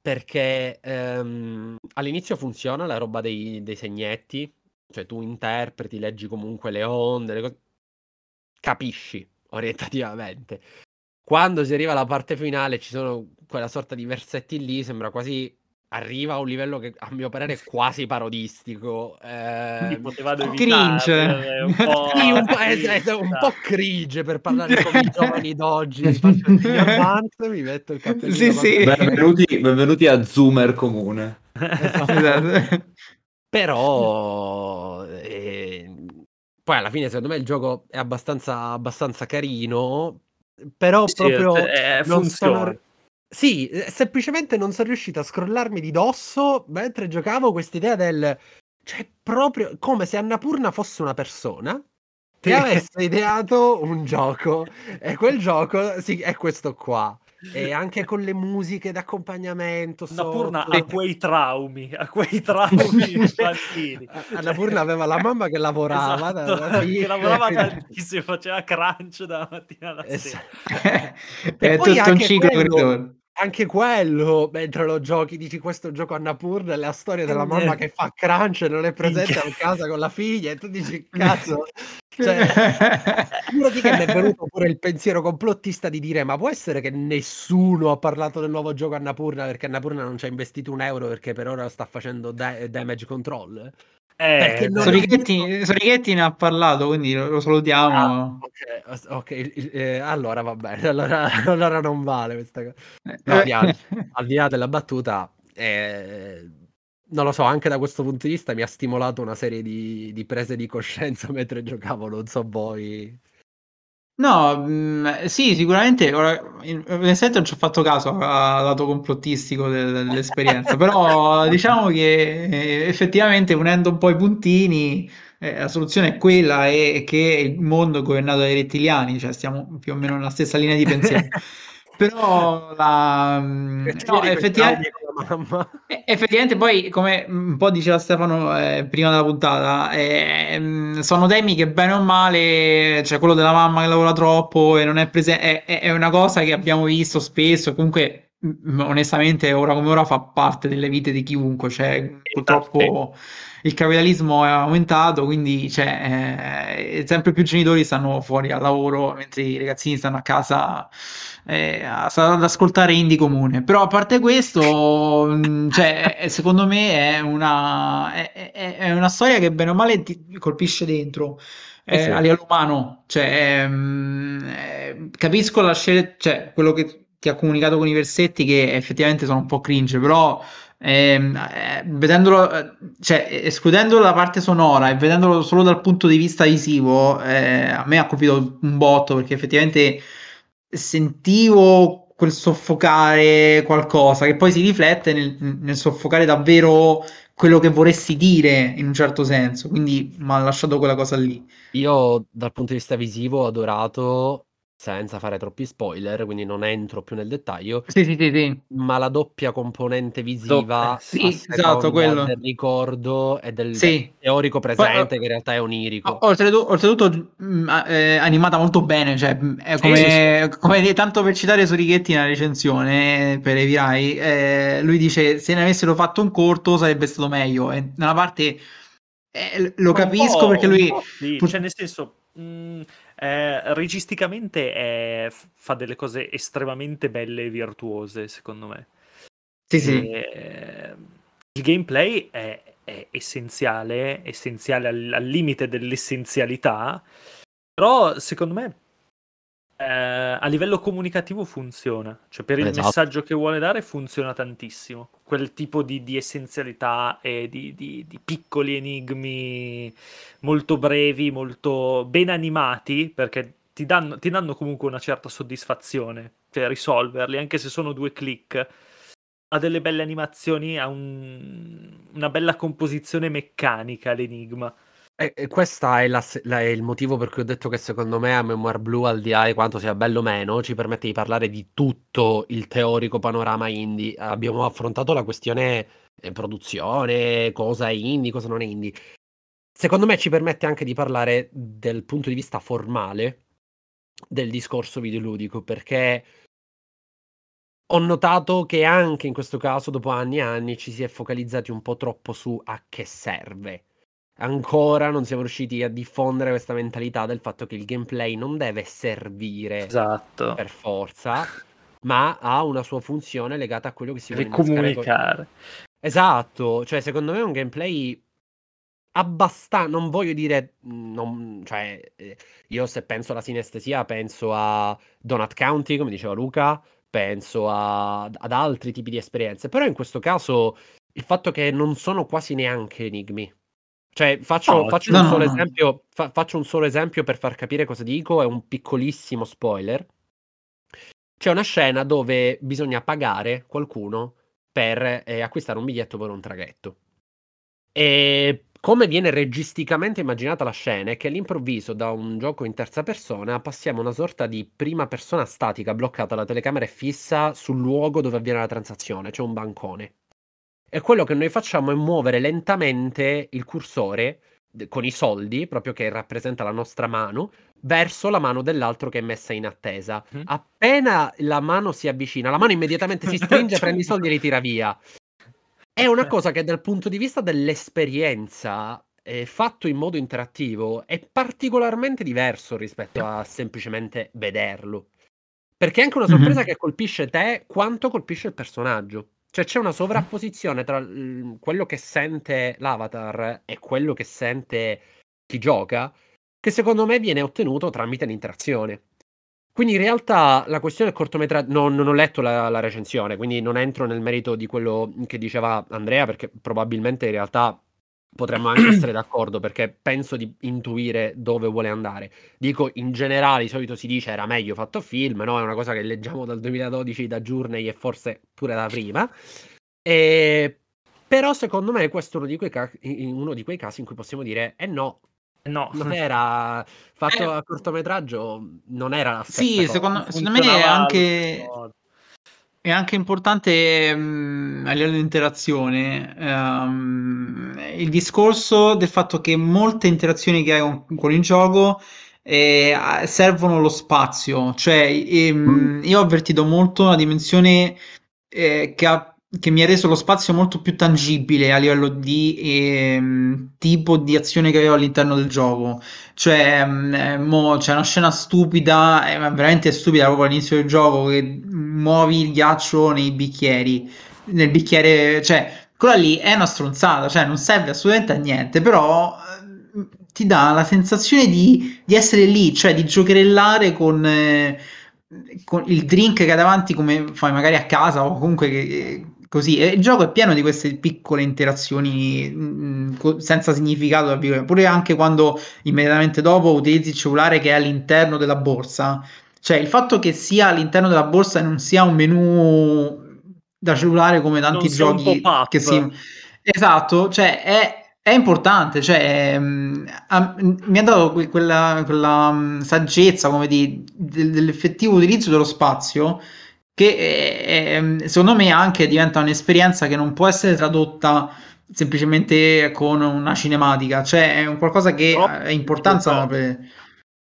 Perché ehm, all'inizio funziona la roba dei, dei, segnetti, cioè tu interpreti, leggi comunque le onde, le cose... capisci orientativamente. Quando si arriva alla parte finale ci sono quella sorta di versetti lì, sembra quasi arriva a un livello che a mio parere è quasi parodistico. Eh, potevano cringe. Eh, un po', sì, un, po', è, un po' cringe per parlare con i giovani d'oggi. Vance, mi metto il cappellino. Sì, sì. Benvenuti, benvenuti, a Zoomer comune. Esatto. Però eh, poi alla fine secondo me il gioco è abbastanza, abbastanza carino, però sì, proprio eh, funziona. Sono sì, semplicemente non sono riuscito a scrollarmi di dosso mentre giocavo quest'idea del... Cioè, proprio come se Annapurna fosse una persona che avesse ideato un gioco. E quel gioco sì, è questo qua e anche con le musiche d'accompagnamento Annapurna ha quei traumi a quei traumi infantili. Annapurna aveva la mamma che lavorava esatto, da, da che lavorava tantissimo faceva crunch dalla mattina alla sera. E, e tutto un ciclo quello, anche quello, mentre lo giochi, dici questo gioco Annapurna è la storia della mamma che fa crunch e non è presente a casa con la figlia e tu dici cazzo, cioè, figurati che mi è venuto pure il pensiero complottista di dire ma può essere che nessuno ha parlato del nuovo gioco Annapurna perché Annapurna non ci ha investito un euro perché per ora sta facendo da- damage control? Eh, Sorichetti, Sorichetti, ne ha parlato, quindi lo, lo salutiamo. Ah, ok, okay eh, allora va bene, allora, allora, non vale questa cosa. No, eh. al, al di là della battuta, eh, non lo so, anche da questo punto di vista mi ha stimolato una serie di, di prese di coscienza mentre giocavo, non so voi. No, mh, sì, sicuramente ora, in, onestamente non ci ho fatto caso al lato complottistico de- dell'esperienza, però diciamo che eh, effettivamente unendo un po' i puntini eh, la soluzione è quella e che il mondo è governato dai rettiliani, cioè stiamo più o meno nella stessa linea di pensiero. Però la, mm, no, effettivamente, effettivamente, poi, come un po' diceva Stefano eh, prima della puntata, eh, sono temi che bene o male, cioè quello della mamma che lavora troppo e non è presente, è, è, una cosa che abbiamo visto spesso, comunque onestamente ora come ora fa parte delle vite di chiunque, cioè purtroppo il capitalismo è aumentato, quindi cioè, eh, sempre più genitori stanno fuori al lavoro mentre i ragazzini stanno a casa eh, ad ascoltare indie comune. Però a parte questo, mm, cioè, secondo me è una, è, è, è una, storia che bene o male ti colpisce dentro. Eh, eh sì. a livello umano, cioè, mh, eh, capisco la scelta, cioè, quello che ti ha comunicato con i versetti che effettivamente sono un po' cringe, però ehm, eh, vedendolo, eh, cioè escludendo la parte sonora e vedendolo solo dal punto di vista visivo, eh, a me ha colpito un botto perché effettivamente sentivo quel soffocare qualcosa che poi si riflette nel, nel soffocare davvero quello che vorresti dire in un certo senso, quindi mi ha lasciato quella cosa lì. Io dal punto di vista visivo ho adorato senza fare troppi spoiler, quindi non entro più nel dettaglio. Sì, sì, sì, sì. Ma la doppia componente visiva Do- sì, esatto, quello. del ricordo e del sì. teorico presente, Poi, che in realtà è onirico. Oltretutto, oltretutto mh, mm, eh, animata molto bene, cioè mm, è come, sì, sì, come tanto per citare Sorichetti nella recensione per Evirai, eh, lui dice se ne avessero fatto un corto sarebbe stato meglio. E nella parte eh, lo capisco perché lui... Sì, pur... cioè nel senso... Mh mm, eh, registicamente è, fa delle cose estremamente belle e virtuose, secondo me. Sì, sì. E, il gameplay è, è è essenziale, essenziale al, al limite dell'essenzialità, però secondo me eh, a livello comunicativo funziona, cioè per il esatto. messaggio che vuole dare funziona tantissimo. Quel tipo di, di essenzialità e di, di, di, piccoli enigmi molto brevi, molto ben animati, perché ti danno, ti danno comunque una certa soddisfazione per risolverli, anche se sono due click. Ha delle belle animazioni, ha un, una bella composizione meccanica l'enigma. Questo è, è, il motivo per cui ho detto che secondo me a Memoir Blue, al di là di quanto sia bello o meno, ci permette di parlare di tutto il teorico panorama indie. Abbiamo affrontato la questione eh, produzione, cosa è indie, cosa non è indie. Secondo me ci permette anche di parlare del punto di vista formale del discorso videoludico, perché ho notato che anche in questo caso, dopo anni e anni, ci si è focalizzati un po' troppo su a che serve ancora non siamo riusciti a diffondere questa mentalità del fatto che il gameplay non deve servire esatto. per forza, ma ha una sua funzione legata a quello che si vuole comunicare. Esatto, cioè secondo me è un gameplay abbastanza, non voglio dire, non, cioè eh, io se penso alla sinestesia penso a Donut County, come diceva Luca, penso a, ad altri tipi di esperienze, però in questo caso il fatto che non sono quasi neanche enigmi, cioè, faccio, no, faccio, no, un solo no, esempio, fa, faccio un solo esempio per far capire cosa dico, è un piccolissimo spoiler. C'è una scena dove bisogna pagare qualcuno per eh, acquistare un biglietto per un traghetto. E come viene registicamente immaginata la scena è che all'improvviso da un gioco in terza persona passiamo a una sorta di prima persona statica bloccata, la telecamera è fissa sul luogo dove avviene la transazione, c'è un bancone. E quello che noi facciamo è muovere lentamente il cursore con i soldi, proprio che rappresenta la nostra mano, verso la mano dell'altro che è messa in attesa. Mm. Appena la mano si avvicina, la mano immediatamente si stringe, prende i soldi e li tira via. È una cosa che dal punto di vista dell'esperienza eh, fatto in modo interattivo è particolarmente diverso rispetto a semplicemente vederlo. Perché è anche una sorpresa mm-hmm. che colpisce te quanto colpisce il personaggio. Cioè c'è una sovrapposizione tra l- quello che sente l'avatar e quello che sente chi gioca, che secondo me viene ottenuto tramite l'interazione. Quindi in realtà la questione del cortometraggio, non, non ho letto la, la, recensione, quindi non entro nel merito di quello che diceva Andrea, perché probabilmente in realtà potremmo anche essere d'accordo perché penso di intuire dove vuole andare. Dico in generale, di solito si dice era meglio fatto film, no? È una cosa che leggiamo dal 2012 da Journey e forse pure da prima. E... Però secondo me questo è uno di, quei ca- uno di quei casi in cui possiamo dire eh no, No, non era fatto eh, a cortometraggio, non era la stessa Sì, cosa. secondo, secondo me è anche è anche importante mh, a livello di interazione um, il discorso del fatto che molte interazioni che hai con, con il gioco eh, servono lo spazio, cioè ehm, io ho avvertito molto la dimensione eh, che ha che mi ha reso lo spazio molto più tangibile a livello di ehm, tipo di azione che avevo all'interno del gioco. Cioè, mh, eh, mo, c'è una scena stupida, eh, veramente stupida proprio all'inizio del gioco, che muovi il ghiaccio nei bicchieri. Nel bicchiere, cioè, quella lì è una stronzata, cioè non serve assolutamente a niente, però eh, ti dà la sensazione di, di essere lì, cioè di giocherellare con... Eh, con il drink che hai davanti come fai magari a casa o comunque che, così. E il gioco è pieno di queste piccole interazioni mh, mm, senza significato, pure anche quando immediatamente dopo utilizzi il cellulare che è all'interno della borsa. Cioè, il fatto che sia all'interno della borsa e non sia un menu da cellulare come tanti giochi che si... Esatto, cioè è, è importante, cioè, mh, a, mi ha dato que- quella, quella mh, saggezza come di, de- dell'effettivo utilizzo dello spazio che eh, secondo me anche diventa un'esperienza che non può essere tradotta semplicemente con una cinematica, cioè è un qualcosa che ha importanza per...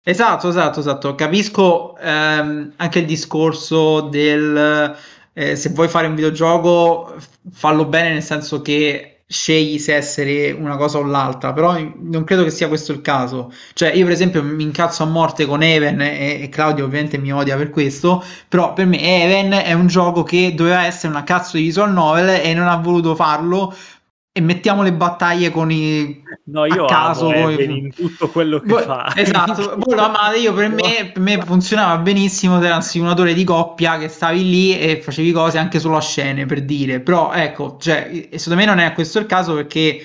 Esatto, esatto, esatto. Capisco ehm, anche il discorso del eh, se vuoi fare un videogioco, fallo bene nel senso che scegli se essere una cosa o l'altra, però non credo che sia questo il caso. Cioè, io per esempio mi incazzo a morte con Even e, e Claudio ovviamente mi odia per questo, però per me Even è un gioco che doveva essere una cazzo di visual novel e non ha voluto farlo e mettiamo le battaglie con i no io a caso amo i... in tutto quello che voi, fa. esatto. Voi lo amate io per me, per me funzionava benissimo se era un simulatore di coppia che stavi lì e facevi cose anche solo a scene per dire. Però ecco cioè secondo me non è questo il caso perché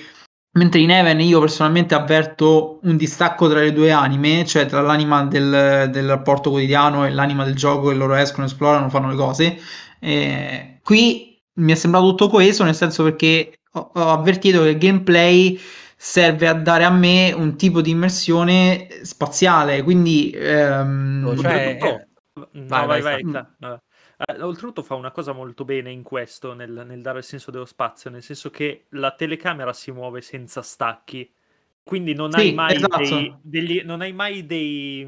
mentre in Even io personalmente avverto un distacco tra le due anime cioè tra l'anima del, del rapporto quotidiano e l'anima del gioco e loro escono esplorano fanno le cose e qui mi è sembrato tutto coeso nel senso perché ho, ho avvertito che il gameplay serve a dare a me un tipo di immersione spaziale, quindi... Ehm... Cioè, eh, no, vai, vai, vai, vai. Uh, oltretutto fa una cosa molto bene in questo, nel, nel, dare il senso dello spazio, nel senso che la telecamera si muove senza stacchi, quindi non sì, hai mai esatto. dei, degli, non hai mai dei...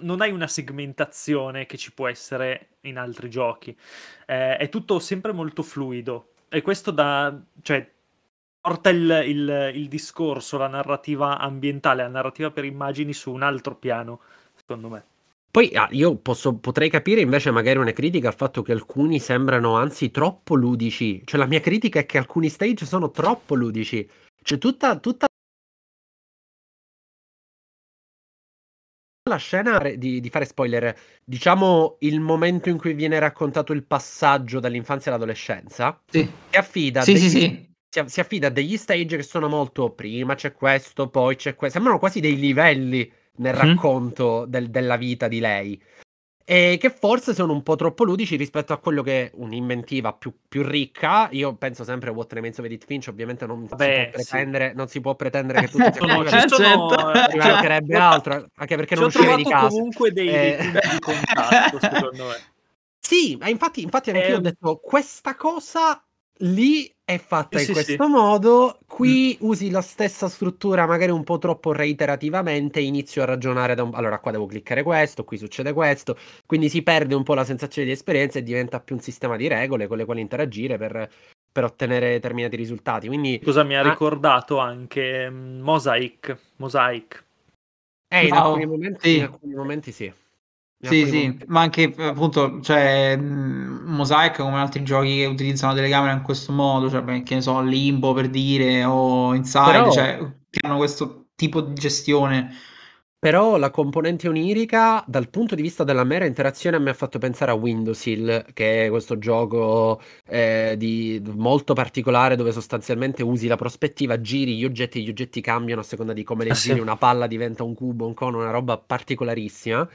non hai una segmentazione che ci può essere in altri giochi, eh, è tutto sempre molto fluido, e questo da, cioè, porta il, il, il, discorso, la narrativa ambientale, la narrativa per immagini su un altro piano, secondo me. Poi ah, io posso, potrei capire invece magari una critica al fatto che alcuni sembrano anzi troppo ludici. Cioè la mia critica è che alcuni stage sono troppo ludici. Cioè tutta, tutta la scena di, di, fare spoiler, diciamo il momento in cui viene raccontato il passaggio dall'infanzia all'adolescenza, sì. si affida, sì, degli, sì. Si, si, affida a degli stage che sono molto prima c'è questo, poi c'è questo, sembrano quasi dei livelli nel mm. racconto del, della vita di lei e che forse sono un po' troppo ludici rispetto a quello che è un'inventiva più, più ricca. Io penso sempre a What Remains of Edith Finch, ovviamente non, Beh, si, può sì. non si può pretendere che tutti siano no, ci sono, ci mancherebbe altro, anche perché non usciva di casa. comunque dei, eh... dei punti di contatto, secondo me. Sì, infatti, infatti anche eh... io ho detto questa cosa lì è fatta sì, in questo sì. modo, qui mm. usi la stessa struttura magari un po' troppo reiterativamente, inizio a ragionare da un... allora qua devo cliccare questo, qui succede questo, quindi si perde un po' la sensazione di esperienza e diventa più un sistema di regole con le quali interagire per, per ottenere determinati risultati. Quindi, Cosa mi ha ah... ricordato anche mm, Mosaic, Mosaic. Eh, in, oh, alcuni momenti, sì. in alcuni momenti sì. Sì, sì, ma anche appunto, cioè, Mosaic come altri giochi che utilizzano la telecamera in questo modo, cioè, che ne so, Limbo per dire, o Inside, Però... cioè, che hanno questo tipo di gestione. Però la componente onirica, dal punto di vista della mera interazione, mi ha fatto pensare a Windows Hill, che è questo gioco eh, di, molto particolare dove sostanzialmente usi la prospettiva, giri gli oggetti, gli oggetti cambiano a seconda di come le giri, una palla diventa un cubo, un cono, una roba particolarissima.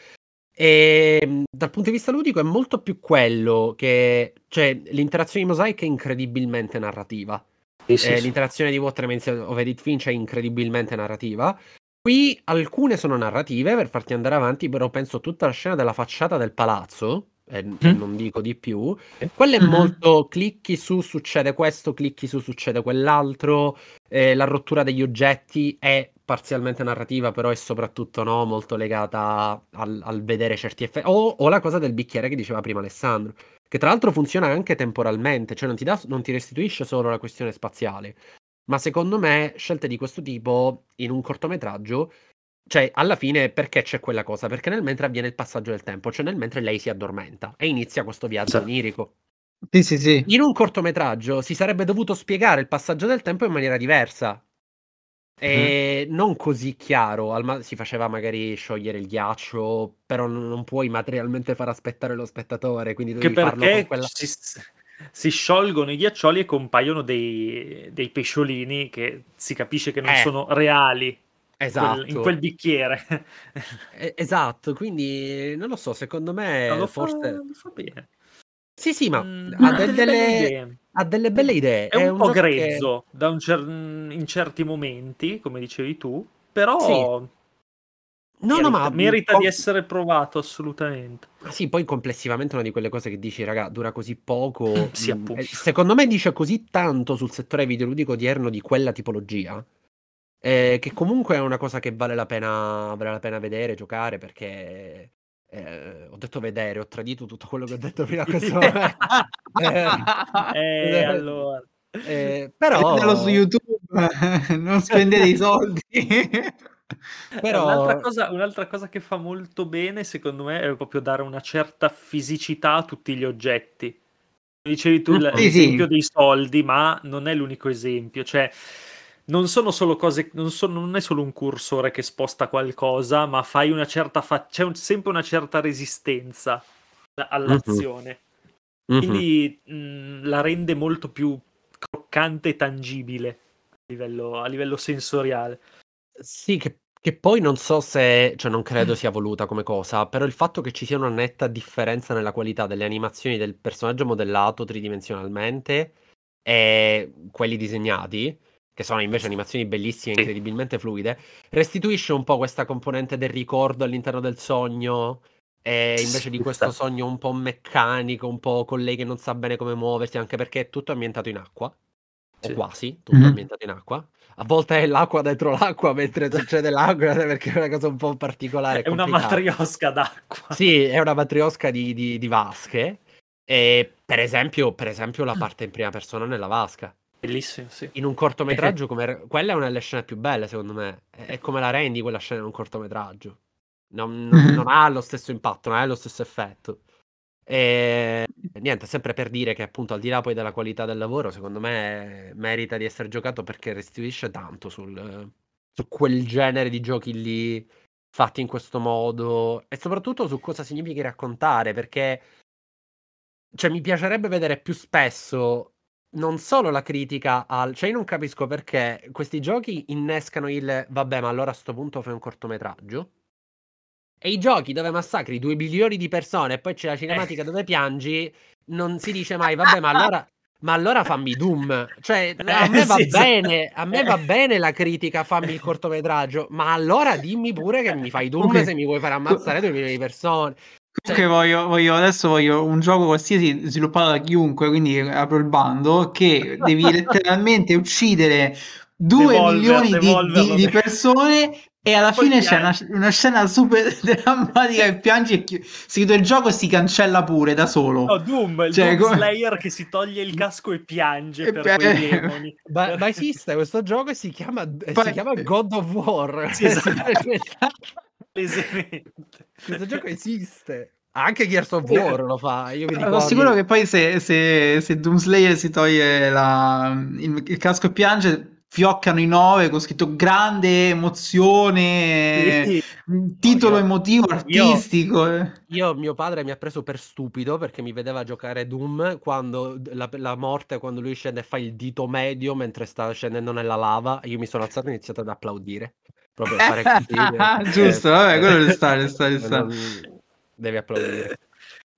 E ehm, dal punto di vista ludico è molto più quello che, cioè, l'interazione di Mosaic è incredibilmente narrativa. Sì, sì, eh, sì. L'interazione di Water of Edith Finch è incredibilmente narrativa. Qui alcune sono narrative per farti andare avanti, però penso tutta la scena della facciata del palazzo, e mm. non dico di più, quella è mm-hmm. molto clicchi su, succede questo, clicchi su, succede quell'altro, eh, la rottura degli oggetti è parzialmente narrativa, però è soprattutto no, molto legata al, al vedere certi effetti. O, o, la cosa del bicchiere che diceva prima Alessandro, che tra l'altro funziona anche temporalmente, cioè non ti, da, non ti restituisce solo la questione spaziale. Ma secondo me scelte di questo tipo in un cortometraggio, cioè alla fine perché c'è quella cosa? Perché nel mentre avviene il passaggio del tempo, cioè nel mentre lei si addormenta e inizia questo viaggio sì. onirico. Sì, sì, sì. In un cortometraggio si sarebbe dovuto spiegare il passaggio del tempo in maniera diversa. E mm. non così chiaro, ma- si faceva magari sciogliere il ghiaccio, però non, puoi materialmente far aspettare lo spettatore, quindi Che perché quella... si, si sciolgono i ghiaccioli e compaiono dei, dei pesciolini che si capisce che non Eh, sono reali quel- in quel bicchiere. esatto, quindi non lo so, secondo me No, lo fa, forse... lo fa bene. Sì, sì, ma mm, ha, de- delle, ha, delle, belle idee. È, è un, un, po' grezzo che... cer- in certi momenti, come dicevi tu, però sì. no, merita, no, ma merita di essere provato assolutamente. Sì, poi complessivamente una di quelle cose che dici, raga, dura così poco. sì, mh, eh, secondo me dice così tanto sul settore videoludico odierno di quella tipologia. Eh, che comunque è una cosa che vale la pena, vale la pena vedere, giocare perché eh, ho detto vedere, ho tradito tutto quello che ho detto fino a questo momento. eh, eh, allora. Eh, però... Vedelo su YouTube, non spendete i soldi. Però... Un'altra cosa, un'altra cosa che fa molto bene, secondo me, è proprio dare una certa fisicità a tutti gli oggetti. Dicevi tu l'esempio sì. dei soldi, ma non è l'unico esempio. Cioè, non sono solo cose, non, sono, non, è solo un cursore che sposta qualcosa, ma fai una certa fa- c'è un, sempre una certa resistenza all'azione. Mm-hmm. Quindi mh, mm, la rende molto più croccante e tangibile a livello, a livello sensoriale. Sì, che che poi non so se cioè non credo sia voluta come cosa, però il fatto che ci sia una netta differenza nella qualità delle animazioni del personaggio modellato tridimensionalmente e quelli disegnati, che sono invece animazioni bellissime, sì. incredibilmente fluide, restituisce un po' questa componente del ricordo all'interno del sogno e invece di questo sogno un po' meccanico, un po' con lei che non sa bene come muoversi, anche perché è tutto ambientato in acqua, sì. o quasi, tutto mm-hmm. ambientato in acqua a volte è l'acqua dentro l'acqua mentre succede l'acqua perché è una cosa un po' particolare. È una matriosca d'acqua. Sì, è una matriosca di, di, di vasche. E per esempio, per esempio, la parte in prima persona nella vasca. Bellissimo, sì. In un cortometraggio, come... quella è una delle scene più belle, secondo me. È come la rendi quella scena in un cortometraggio. Non, non, non ha lo stesso impatto, non ha lo stesso effetto. E niente, sempre per dire che appunto al di là poi della qualità del lavoro, secondo me merita di essere giocato perché restituisce tanto sul, su quel genere di giochi lì fatti in questo modo e soprattutto su cosa significa raccontare, perché cioè, mi piacerebbe vedere più spesso non solo la critica al... Cioè io non capisco perché questi giochi innescano il vabbè ma allora a sto punto fai un cortometraggio e i giochi dove massacri 2 milioni di persone e poi c'è la cinematica eh. dove piangi, non si dice mai, vabbè, ma allora, ma allora fammi Doom. Cioè, eh, a me va sì, bene, a me va bene la critica, fammi il cortometraggio, ma allora dimmi pure che mi fai Doom se mi vuoi fare ammazzare 2 milioni di persone. Cioè... Che voglio, voglio, adesso voglio un gioco qualsiasi sviluppato da chiunque, quindi apro il bando, che devi letteralmente uccidere 2 milioni di, di, di, persone e alla Poi fine c'è una, una, scena super drammatica e piangi e chi... si chiude il gioco e si cancella pure da solo. No, Doom, il cioè, Doom come... Slayer che si toglie il casco e piange e per pi- quei demoni. Ma, ma, esiste questo gioco e si chiama, Poi... si chiama God of War. Sì, esatto. Questo gioco esiste. Anche Gears of War lo fa. Io mi ricordo. Sono sicuro che poi se, se, se Doom Slayer si toglie la, il, il casco e piange fioccano i nove con scritto grande emozione, sì. titolo io, emotivo artistico. Io, eh. io, mio padre mi ha preso per stupido perché mi vedeva giocare Doom quando la, la, morte, quando lui scende e fa il dito medio mentre sta scendendo nella lava. Io mi sono alzato e ho iniziato ad applaudire. Proprio a fare così. Giusto, vabbè, quello sta, sta, sta. Devi applaudire.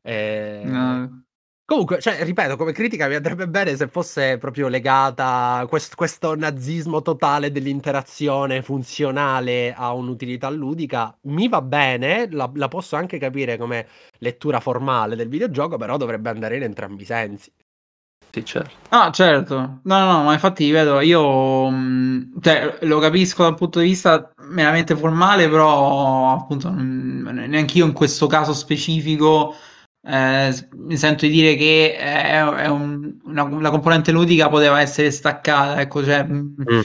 Eh... No. Comunque, cioè, ripeto, come critica mi andrebbe bene se fosse proprio legata a quest- questo nazismo totale dell'interazione funzionale a un'utilità ludica. Mi va bene, la, la posso anche capire come lettura formale del videogioco, però dovrebbe andare in entrambi i sensi. Sì, certo. Ah, certo. No, no, ma infatti, vedo, io mm, cioè, lo capisco dal punto di vista meramente formale, però appunto neanche io in questo caso specifico eh, mi sento di dire che è, è un, una, la componente ludica poteva essere staccata, ecco, cioè, mm. mm.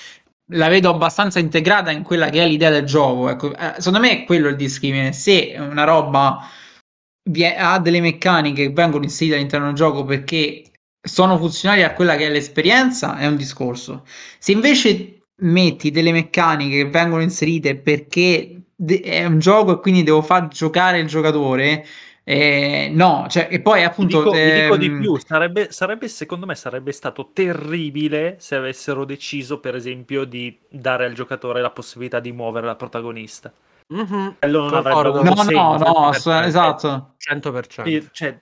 la vedo abbastanza integrata in quella che è l'idea del gioco. Ecco. Eh, secondo me è quello il discrimine. Se una roba ha delle meccaniche che vengono inserite all'interno del gioco perché sono funzionali a quella che è l'esperienza, è un discorso. Se invece metti delle meccaniche che vengono inserite perché è un gioco e quindi devo far giocare il giocatore, eh, no, cioè, e poi appunto... Dico, ehm... dico, di ehm, più, sarebbe, sarebbe, secondo me sarebbe stato terribile se avessero deciso per esempio di dare al giocatore la possibilità di muovere la protagonista. Mm-hmm. Quello non avrebbe avuto no, senso. No, no, no, esatto. 100%. Cioè,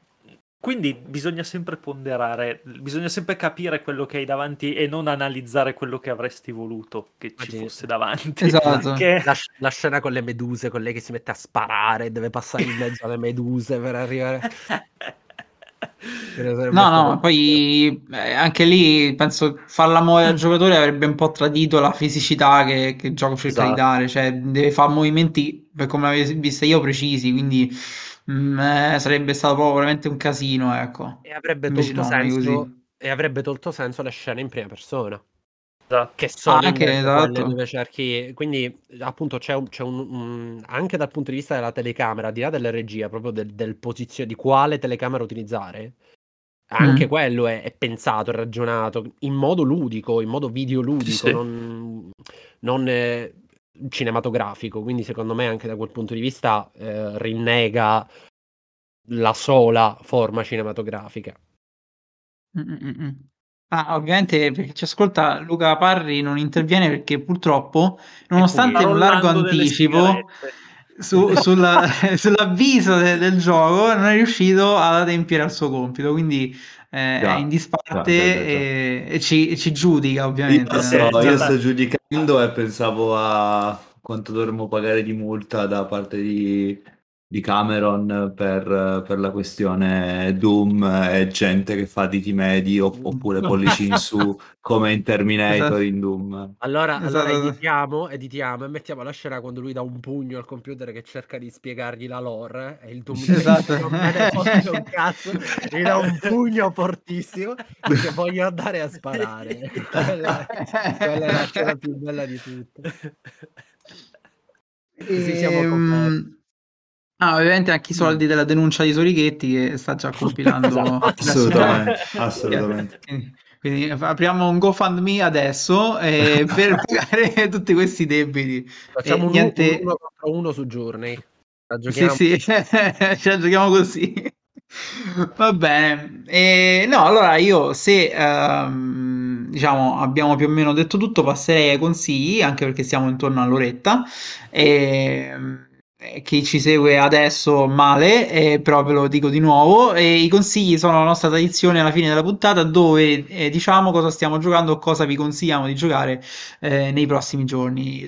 quindi bisogna sempre ponderare, bisogna sempre capire quello che hai davanti e non analizzare quello che avresti voluto che ci fosse davanti. Esatto. Che... La, la, scena con le meduse, con lei che si mette a sparare, deve passare in mezzo alle meduse per arrivare. no, no, poi eh, anche lì penso farla muovere al giocatore avrebbe un po' tradito la fisicità che, che il gioco cerca esatto. di dare, cioè deve fare movimenti per come l'avevo vista io precisi, quindi Mm, eh, sarebbe stato proprio veramente un casino, ecco. E avrebbe, tolto no, senso, e avrebbe tolto senso le scene in prima persona. Esatto. Che sono ah, anche esatto. dove cerchi. Quindi, appunto, c'è, un, c'è un, un, anche dal punto di vista della telecamera, al di là della regia, proprio del, del posizio- di quale telecamera utilizzare. Anche mm. quello è, è, pensato, è ragionato in modo ludico, in modo videoludico, sì. non, non eh, cinematografico. Quindi, secondo me, anche da quel punto di vista, eh, rinnega la sola forma cinematografica. Mm-mm. Ah, ovviamente perché ci ascolta Luca Parri non interviene perché purtroppo, nonostante un largo anticipo su, sulla, sull'avviso de, del gioco, non è riuscito ad adempiere al suo compito. Quindi eh, già, è in disparte già, già, e, e, ci, e, ci, giudica ovviamente. Io, so, io sto giudicando e pensavo a quanto dovremmo pagare di multa da parte di di Cameron per, per, la questione Doom e gente che fa diti medi oppure pollici in su come in Terminator esatto. in Doom. Allora, esatto. allora editiamo, editiamo e mettiamo la scena quando lui dà un pugno al computer che cerca di spiegargli la lore e il Doom esatto. non me ne un cazzo, gli dà un pugno fortissimo perché voglio andare a sparare. quella, quella è la scena più bella di tutte. Così siamo ehm... Ah, ovviamente anche i soldi della denuncia di Sorichetti che sta già compilando. esatto. Assolutamente, assolutamente. Quindi, quindi, apriamo un GoFundMe adesso eh, per pagare tutti questi debiti. Facciamo un, niente... uno contro uno su Journey. Sì, sì, ce la giochiamo così. Va bene. E, no, allora io se um, diciamo abbiamo più o meno detto tutto, passerei ai consigli, anche perché siamo intorno all'oretta. E, eh, chi ci segue adesso male, eh, però ve lo dico di nuovo. E I consigli sono la nostra tradizione alla fine della puntata, dove eh, diciamo cosa stiamo giocando o cosa vi consigliamo di giocare eh, nei prossimi giorni.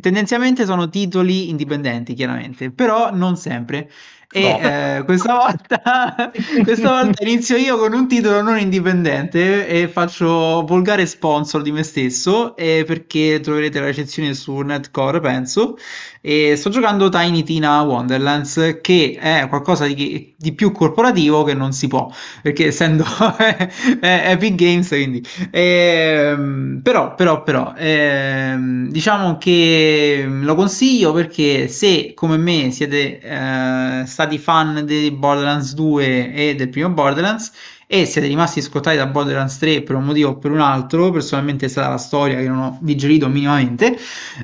Tendenzialmente sono titoli indipendenti, chiaramente, però non sempre. E no. eh, questa, volta, questa volta inizio io con un titolo non indipendente e faccio volgare sponsor di me stesso eh, perché troverete la recensione su Netcore, penso. E sto giocando Tiny Tina Wonderlands, che è qualcosa di, di più corporativo che non si può, perché essendo Epic Games, quindi. Eh, però, però, però, ehm, diciamo che lo consiglio perché se come me siete eh, stati fan di Borderlands 2 e del primo Borderlands e siete rimasti scottati da Borderlands 3 per un motivo o per un altro, personalmente è stata la storia che non ho digerito minimamente,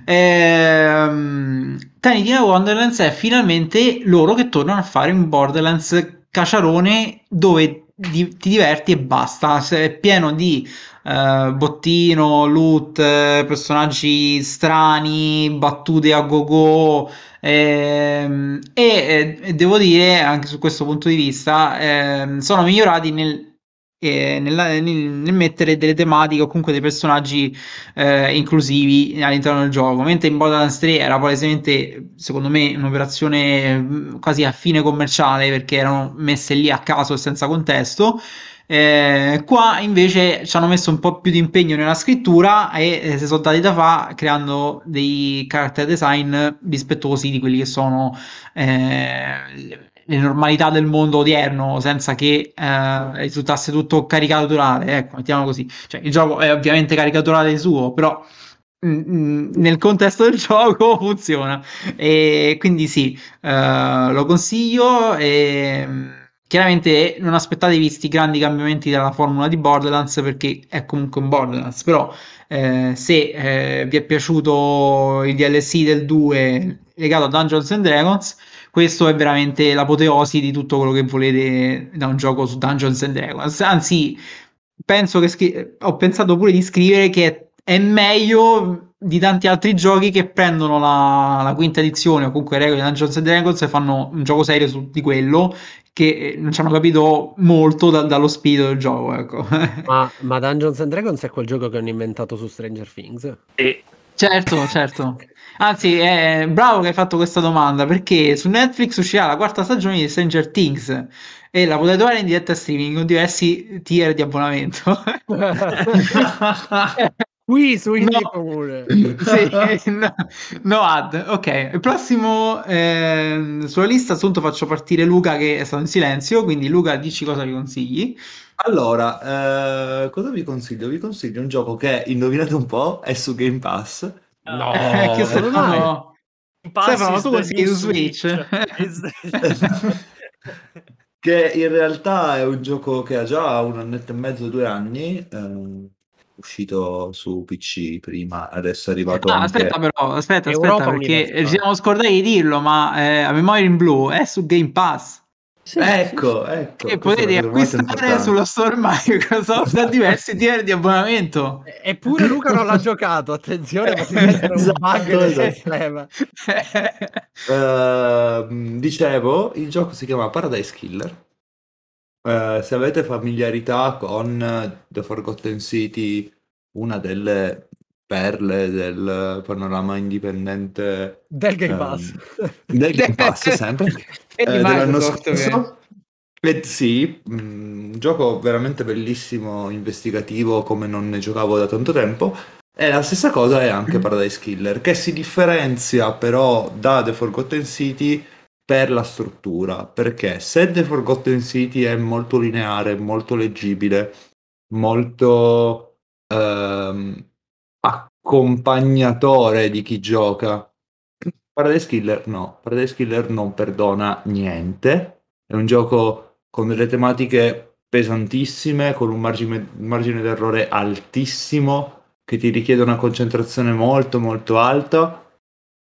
ehm, Tiny Tina Wonderlands è finalmente loro che tornano a fare un Borderlands caciarone dove di, ti diverti e basta, è pieno di uh, bottino, loot, personaggi strani, battute a go-go, Ehm, e, e, devo dire, anche su questo punto di vista, eh, sono migliorati nel, eh, nel, nel, mettere delle tematiche o comunque dei personaggi eh, inclusivi all'interno del gioco. Mentre in Borderlands 3 era palesemente, secondo me, un'operazione mm, quasi a fine commerciale perché erano messe lì a caso senza contesto. Eh, qua invece ci hanno messo un po' più di impegno nella scrittura e eh, si sono dati da fare creando dei character design rispettosi di quelli che sono eh, le normalità del mondo odierno senza che eh, risultasse tutto caricaturale ecco mettiamo così. Cioè, il gioco è ovviamente caricaturale suo però mm, mm, nel contesto del gioco funziona. E quindi sì uh, lo consiglio e Chiaramente non aspettatevi questi grandi cambiamenti dalla formula di Borderlands perché è comunque un Borderlands, però eh, se eh, vi è piaciuto il DLC del 2 legato a Dungeons and Dragons, questo è veramente l'apoteosi di tutto quello che volete da un gioco su Dungeons and Dragons. Anzi, penso che scri- ho pensato pure di scrivere che è meglio di tanti altri giochi che prendono la, la quinta edizione o comunque regole di Dungeons and Dragons e fanno un gioco serio su di quello che eh, non ci hanno capito molto da, dallo spirito del gioco. Ecco. Ma, ma, Dungeons and Dragons è quel gioco che hanno inventato su Stranger Things? Sì. Certo, certo. Anzi, è bravo che hai fatto questa domanda perché su Netflix uscirà la quarta stagione di Stranger Things e la potete trovare in diretta streaming con diversi tier di abbonamento. Qui su Indie no. Comune. sì, no, no, ad. Ok, il prossimo eh, sulla lista appunto faccio partire Luca che è stato in silenzio, quindi Luca dici cosa vi consigli. Allora, eh, cosa vi consiglio? Vi consiglio un gioco che, indovinate un po', è su Game Pass. No, eh, che Stefano, no. Stefano, tu consigli su Switch. che in realtà è un gioco che ha già un annetto e mezzo, due anni, eh, uscito su PC prima, adesso è arrivato ah, anche... Aspetta però, aspetta, aspetta, perché ci siamo scordati di dirlo, ma eh, a memoria in blu è su Game Pass. Sì, ecco, ecco. E potete acquistare sullo store Microsoft a diversi tier di abbonamento. Eppure Luca non l'ha giocato, attenzione, esatto, un bug del sistema. uh, dicevo, il gioco si chiama Paradise Killer. Uh, se avete familiarità con The Forgotten City, una delle perle del panorama indipendente del Game Pass, um, del Game Pass sempre eh, dell'anno scorso. Eh, sì, un gioco veramente bellissimo, investigativo, come non ne giocavo da tanto tempo. E la stessa cosa è anche Paradise Killer, che si differenzia però da The Forgotten City per la struttura, perché se The Forgotten City è molto lineare, molto leggibile, molto ehm, accompagnatore di chi gioca. Paradise Killer no, Paradise Killer non perdona niente, è un gioco con delle tematiche pesantissime, con un margine, margine d'errore altissimo, che ti richiede una concentrazione molto molto alta,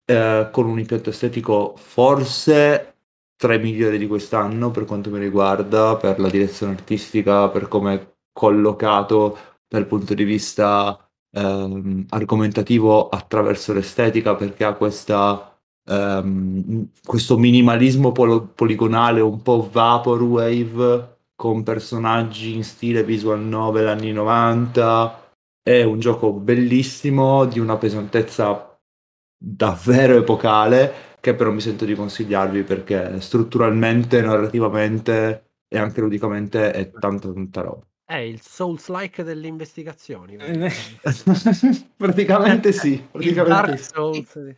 eh, con un impianto estetico forse tra i migliori di quest'anno per quanto mi riguarda, per la direzione artistica, per come è collocato dal punto di vista ehm, argomentativo attraverso l'estetica perché ha questa, ehm, questo minimalismo pol- poligonale un po' vaporwave con personaggi in stile visual novel anni 90. È un gioco bellissimo di una pesantezza davvero epocale che però mi sento di consigliarvi perché strutturalmente, narrativamente e anche ludicamente è tanta tanta roba. È il Souls-like delle investigazioni. praticamente sì. Praticamente sì. Souls.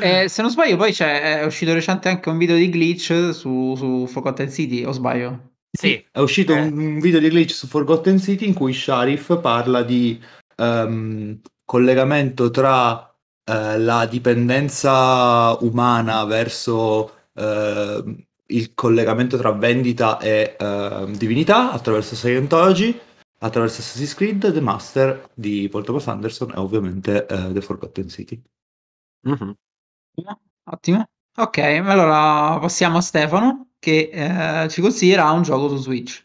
Eh, se non sbaglio, poi è uscito recente anche un video di glitch su, su Forgotten City, o sbaglio? Sì, è uscito eh. un video di glitch su Forgotten City in cui Sharif parla di um, collegamento tra uh, la dipendenza umana verso uh, il collegamento tra vendita e uh, divinità attraverso Scientology, attraverso Assassin's Creed, The Master di Paul Thomas Anderson e ovviamente uh, The Forgotten City. Mm-hmm. Ottimo. Ok, allora passiamo a Stefano che eh, ci consiglierà un gioco su Switch.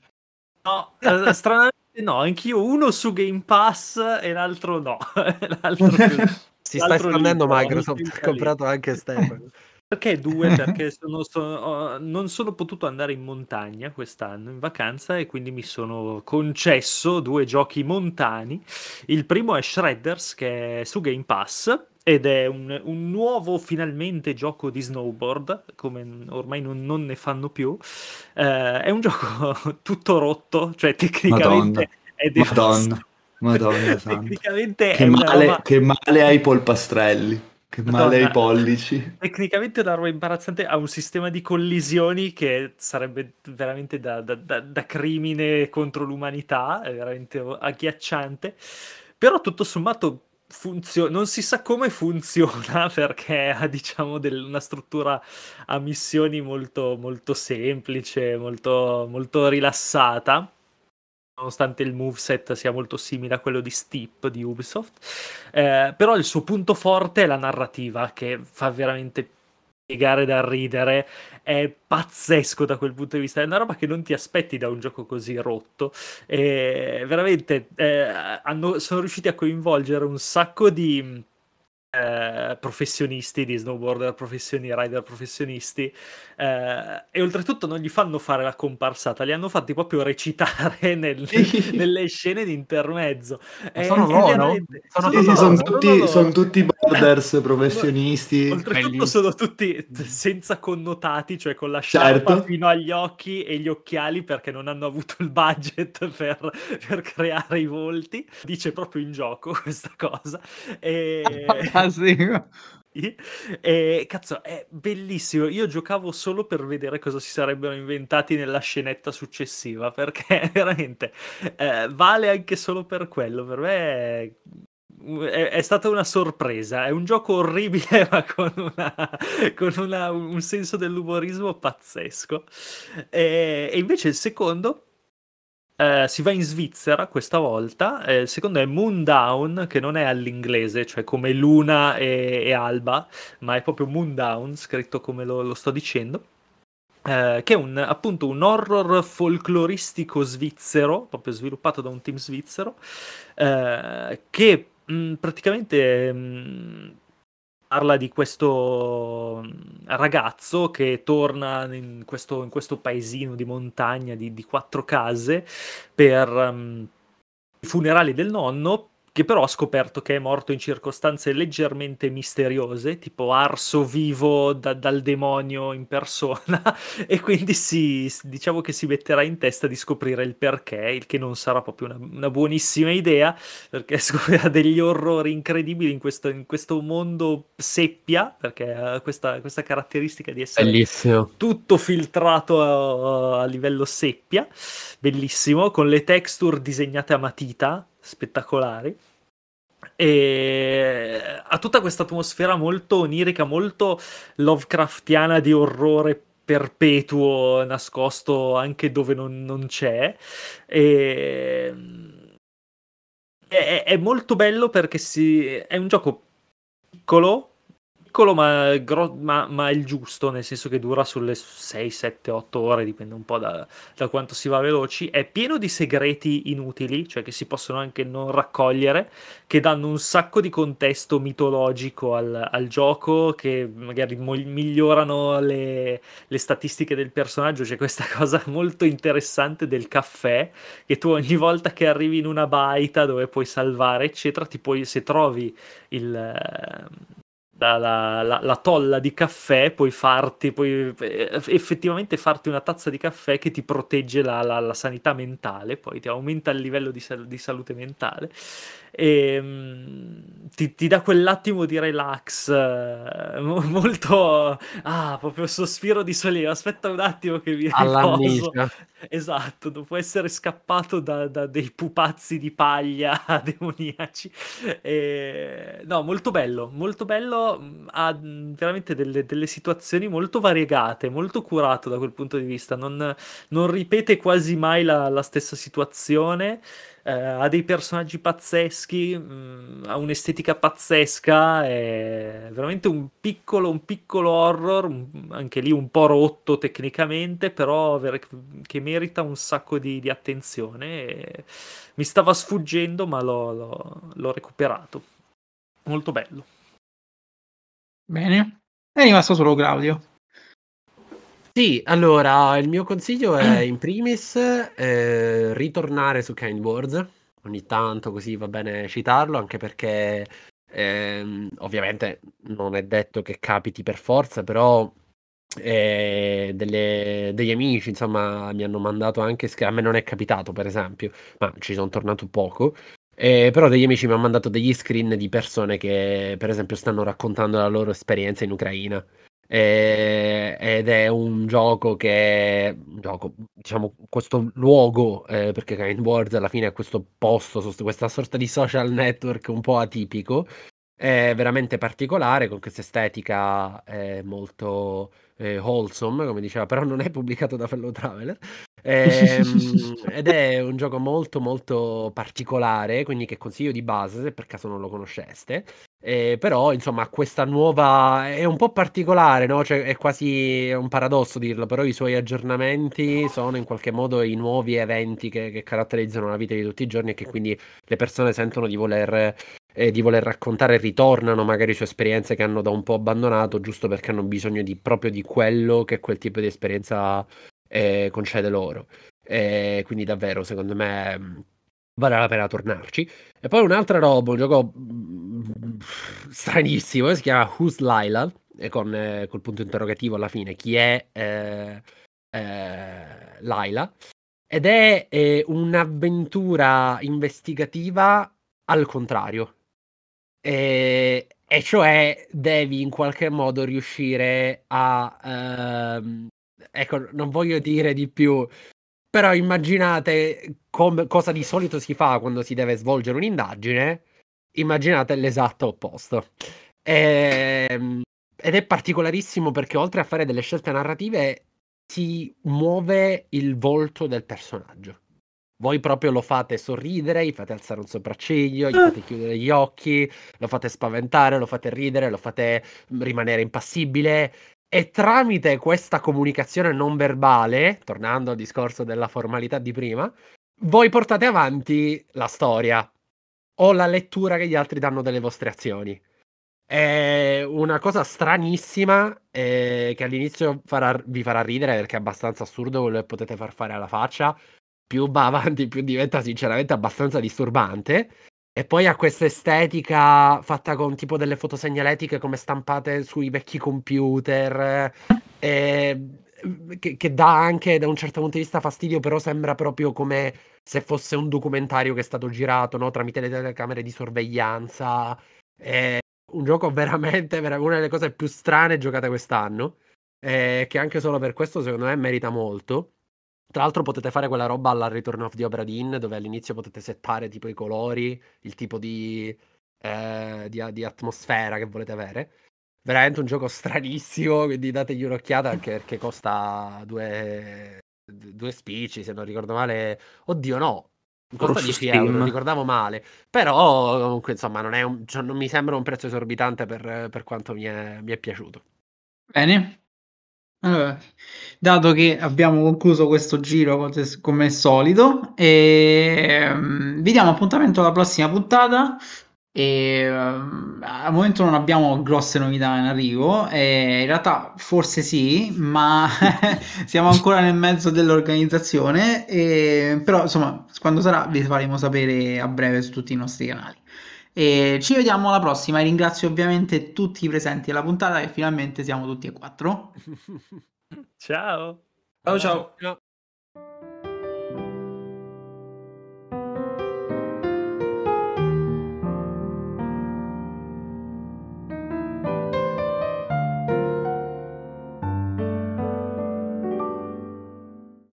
No, eh, stranamente no, anch'io uno su Game Pass e l'altro no. l'altro si sta espandendo Microsoft, ha comprato anche Stefano. Perché due? Perché sono, sono, non sono potuto andare in montagna quest'anno in vacanza e quindi mi sono concesso due giochi montani. Il primo è Shredders che è su Game Pass ed è un, un nuovo finalmente gioco di snowboard, come ormai non, non ne fanno più. Eh, è un gioco tutto rotto, cioè tecnicamente Madonna. è Madonna. Madonna tecnicamente che male, roba... che male ai polpastrelli. Che Madonna, male ai pollici. Tecnicamente una roba imbarazzante, ha un sistema di collisioni che sarebbe veramente da, da, da, da crimine contro l'umanità, è veramente agghiacciante. Però tutto sommato funziona, non si sa come funziona perché ha diciamo del, una struttura a missioni molto, molto semplice, molto, molto rilassata nonostante il moveset sia molto simile a quello di Steep di Ubisoft. Eh, però il suo punto forte è la narrativa, che fa veramente piegare da ridere. È pazzesco da quel punto di vista. È una roba che non ti aspetti da un gioco così rotto. E veramente eh, hanno, sono riusciti a coinvolgere un sacco di eh, professionisti di snowboarder, professioni, rider professionisti eh, e oltretutto non gli fanno fare la comparsata, li hanno fatti proprio recitare nel, nelle scene di intermezzo. E, sono loro? Sono, sì, sì, sono, tutti, sono tutti boarders professionionisti. Oltretutto sono tutti senza connotati, cioè con la sciarpa certo. fino agli occhi e gli occhiali perché non hanno avuto il budget per, per creare i volti. Dice proprio in gioco questa cosa. E... fantastico. E cazzo, è bellissimo. Io giocavo solo per vedere cosa si sarebbero inventati nella scenetta successiva, perché veramente eh, vale anche solo per quello. Per me è è, è, stata una sorpresa. È un gioco orribile, ma con, una, con una, un senso dell'umorismo pazzesco. E, e invece il secondo eh, si va in Svizzera questa volta. Eh, il secondo è Moondown, che non è all'inglese, cioè come Luna e, e Alba, ma è proprio Moondown, scritto come lo, lo sto dicendo. Eh, che è un, appunto un horror folcloristico svizzero, proprio sviluppato da un team svizzero, eh, che mh, mm, praticamente mh, mm, parla di questo mm, ragazzo che torna in questo, in questo paesino di montagna di, di quattro case per um, i funerali del nonno che però ha scoperto che è morto in circostanze leggermente misteriose, tipo arso vivo da, dal demonio in persona, e quindi si, diciamo che si metterà in testa di scoprire il perché, il che non sarà proprio una, una buonissima idea, perché scoprirà degli orrori incredibili in questo, in questo mondo seppia, perché ha questa, questa, caratteristica di essere Bellissimo. tutto filtrato a, a livello seppia, bellissimo, con le texture disegnate a matita, spettacolari. E ha tutta questa atmosfera molto onirica, molto Lovecraftiana di orrore perpetuo, nascosto anche dove non, non c'è. E... È, è, molto bello perché si... è un gioco piccolo, piccolo ma, gro- ma, ma, il giusto, nel senso che dura sulle 6, 7, 8 ore, dipende un po' da, da, quanto si va veloci. È pieno di segreti inutili, cioè che si possono anche non raccogliere, che danno un sacco di contesto mitologico al, al gioco, che magari mo- migliorano le, le, statistiche del personaggio. C'è questa cosa molto interessante del caffè, che tu ogni volta che arrivi in una baita dove puoi salvare, eccetera, ti puoi, se trovi il la, la, la, tolla di caffè, puoi farti, puoi eh, effettivamente farti una tazza di caffè che ti protegge la, sanità mentale, poi ti aumenta il livello di, sal- di salute mentale. E um, ti, ti, dà quell'attimo di relax uh, molto ah proprio sospiro di sollievo. Aspetta un attimo che vi riposo. esatto dopo essere scappato da, da dei pupazzi di paglia demoniaci. E, no molto bello molto bello ha veramente delle, delle, situazioni molto variegate molto curato da quel punto di vista non, non ripete quasi mai la, la stessa situazione eh, ha dei personaggi pazzeschi, mh, ha un'estetica pazzesca, è veramente un piccolo, un piccolo horror, anche lì un po' rotto tecnicamente, però ver- che merita un sacco di, di attenzione. mi stava sfuggendo, ma l'ho, l'ho, l'ho recuperato. Molto bello. Bene. È rimasto solo Claudio. Sì, allora il mio consiglio è in primis eh, ritornare su Kind Words. Ogni tanto così va bene citarlo, anche perché ehm, ovviamente non è detto che capiti per forza, però eh, delle, degli amici insomma mi hanno mandato anche a me non è capitato per esempio ma ci sono tornato poco eh, però degli amici mi hanno mandato degli screen di persone che per esempio stanno raccontando la loro esperienza in Ucraina eh, ed è un gioco che un gioco, diciamo, questo luogo, eh, perché Kind Words alla fine è questo posto, questa sorta di social network un po' atipico, è veramente particolare con questa estetica eh, molto eh, wholesome, come diceva, però non è pubblicato da Fellow Traveler. Ehm, ed è un gioco molto molto particolare, quindi che consiglio di base se per caso non lo conosceste. Eh, però insomma questa nuova è un po' particolare, no? Cioè, è quasi un paradosso dirlo, però i suoi aggiornamenti sono in qualche modo i nuovi eventi che, che caratterizzano la vita di tutti i giorni e che quindi le persone sentono di voler eh, di voler raccontare ritornano magari su esperienze che hanno da un po' abbandonato giusto perché hanno bisogno di, proprio di quello che quel tipo di esperienza eh, concede loro. E quindi davvero, secondo me, mm, vale la pena tornarci. E poi un'altra roba, un gioco mm, stranissimo, si chiama Who's Lila, con eh, col punto interrogativo alla fine, chi è eh, eh, Lila? Ed è eh, un'avventura investigativa al contrario. E, e, cioè devi in qualche modo riuscire a ehm, ecco, non voglio dire di più, però immaginate com- cosa di solito si fa quando si deve svolgere un'indagine. immaginate l'esatto opposto. E, ehm, ed è particolarissimo perché oltre a fare delle scelte narrative si muove il volto del personaggio. Voi proprio lo fate sorridere, gli fate alzare un sopracciglio, gli fate chiudere gli occhi, lo fate spaventare, lo fate ridere, lo fate rimanere impassibile. E tramite questa comunicazione non verbale, tornando al discorso della formalità di prima, voi portate avanti la storia o la lettura che gli altri danno delle vostre azioni. È una cosa stranissima eh, che all'inizio farà, vi farà ridere perché è abbastanza assurdo quello che potete far fare alla faccia. Più va avanti, più diventa sinceramente abbastanza disturbante. E poi ha questa estetica fatta con tipo delle fotosegnaletiche come stampate sui vecchi computer. Eh, che, che, dà anche da un certo punto di vista fastidio, però sembra proprio come se fosse un documentario che è stato girato no? tramite le telecamere di sorveglianza. È un gioco veramente, veramente una delle cose più strane giocate quest'anno. Eh, che anche solo per questo, secondo me, merita molto. Tra l'altro, potete fare quella roba alla Return of the Opera Din, dove all'inizio potete settare tipo i colori, il tipo di, eh, di, di atmosfera che volete avere veramente un gioco stranissimo, quindi dategli un'occhiata anche perché costa due, due spicci, se non ricordo male. Oddio, no. Costa 10 euro, non ricordavo male. Però comunque, insomma, non, un, cioè, non mi sembra un prezzo esorbitante per, per quanto mi è, mi è piaciuto. Bene. Allora, dato che abbiamo concluso questo giro come solito, e, um, vi diamo appuntamento alla prossima puntata. E, um, al momento non abbiamo grosse novità in arrivo, e in realtà forse sì, ma siamo ancora nel mezzo dell'organizzazione, e, però insomma quando sarà vi faremo sapere a breve su tutti i nostri canali. E ci vediamo alla prossima, ringrazio ovviamente tutti i presenti alla puntata e finalmente siamo tutti e quattro. ciao! Ciao ciao! ciao.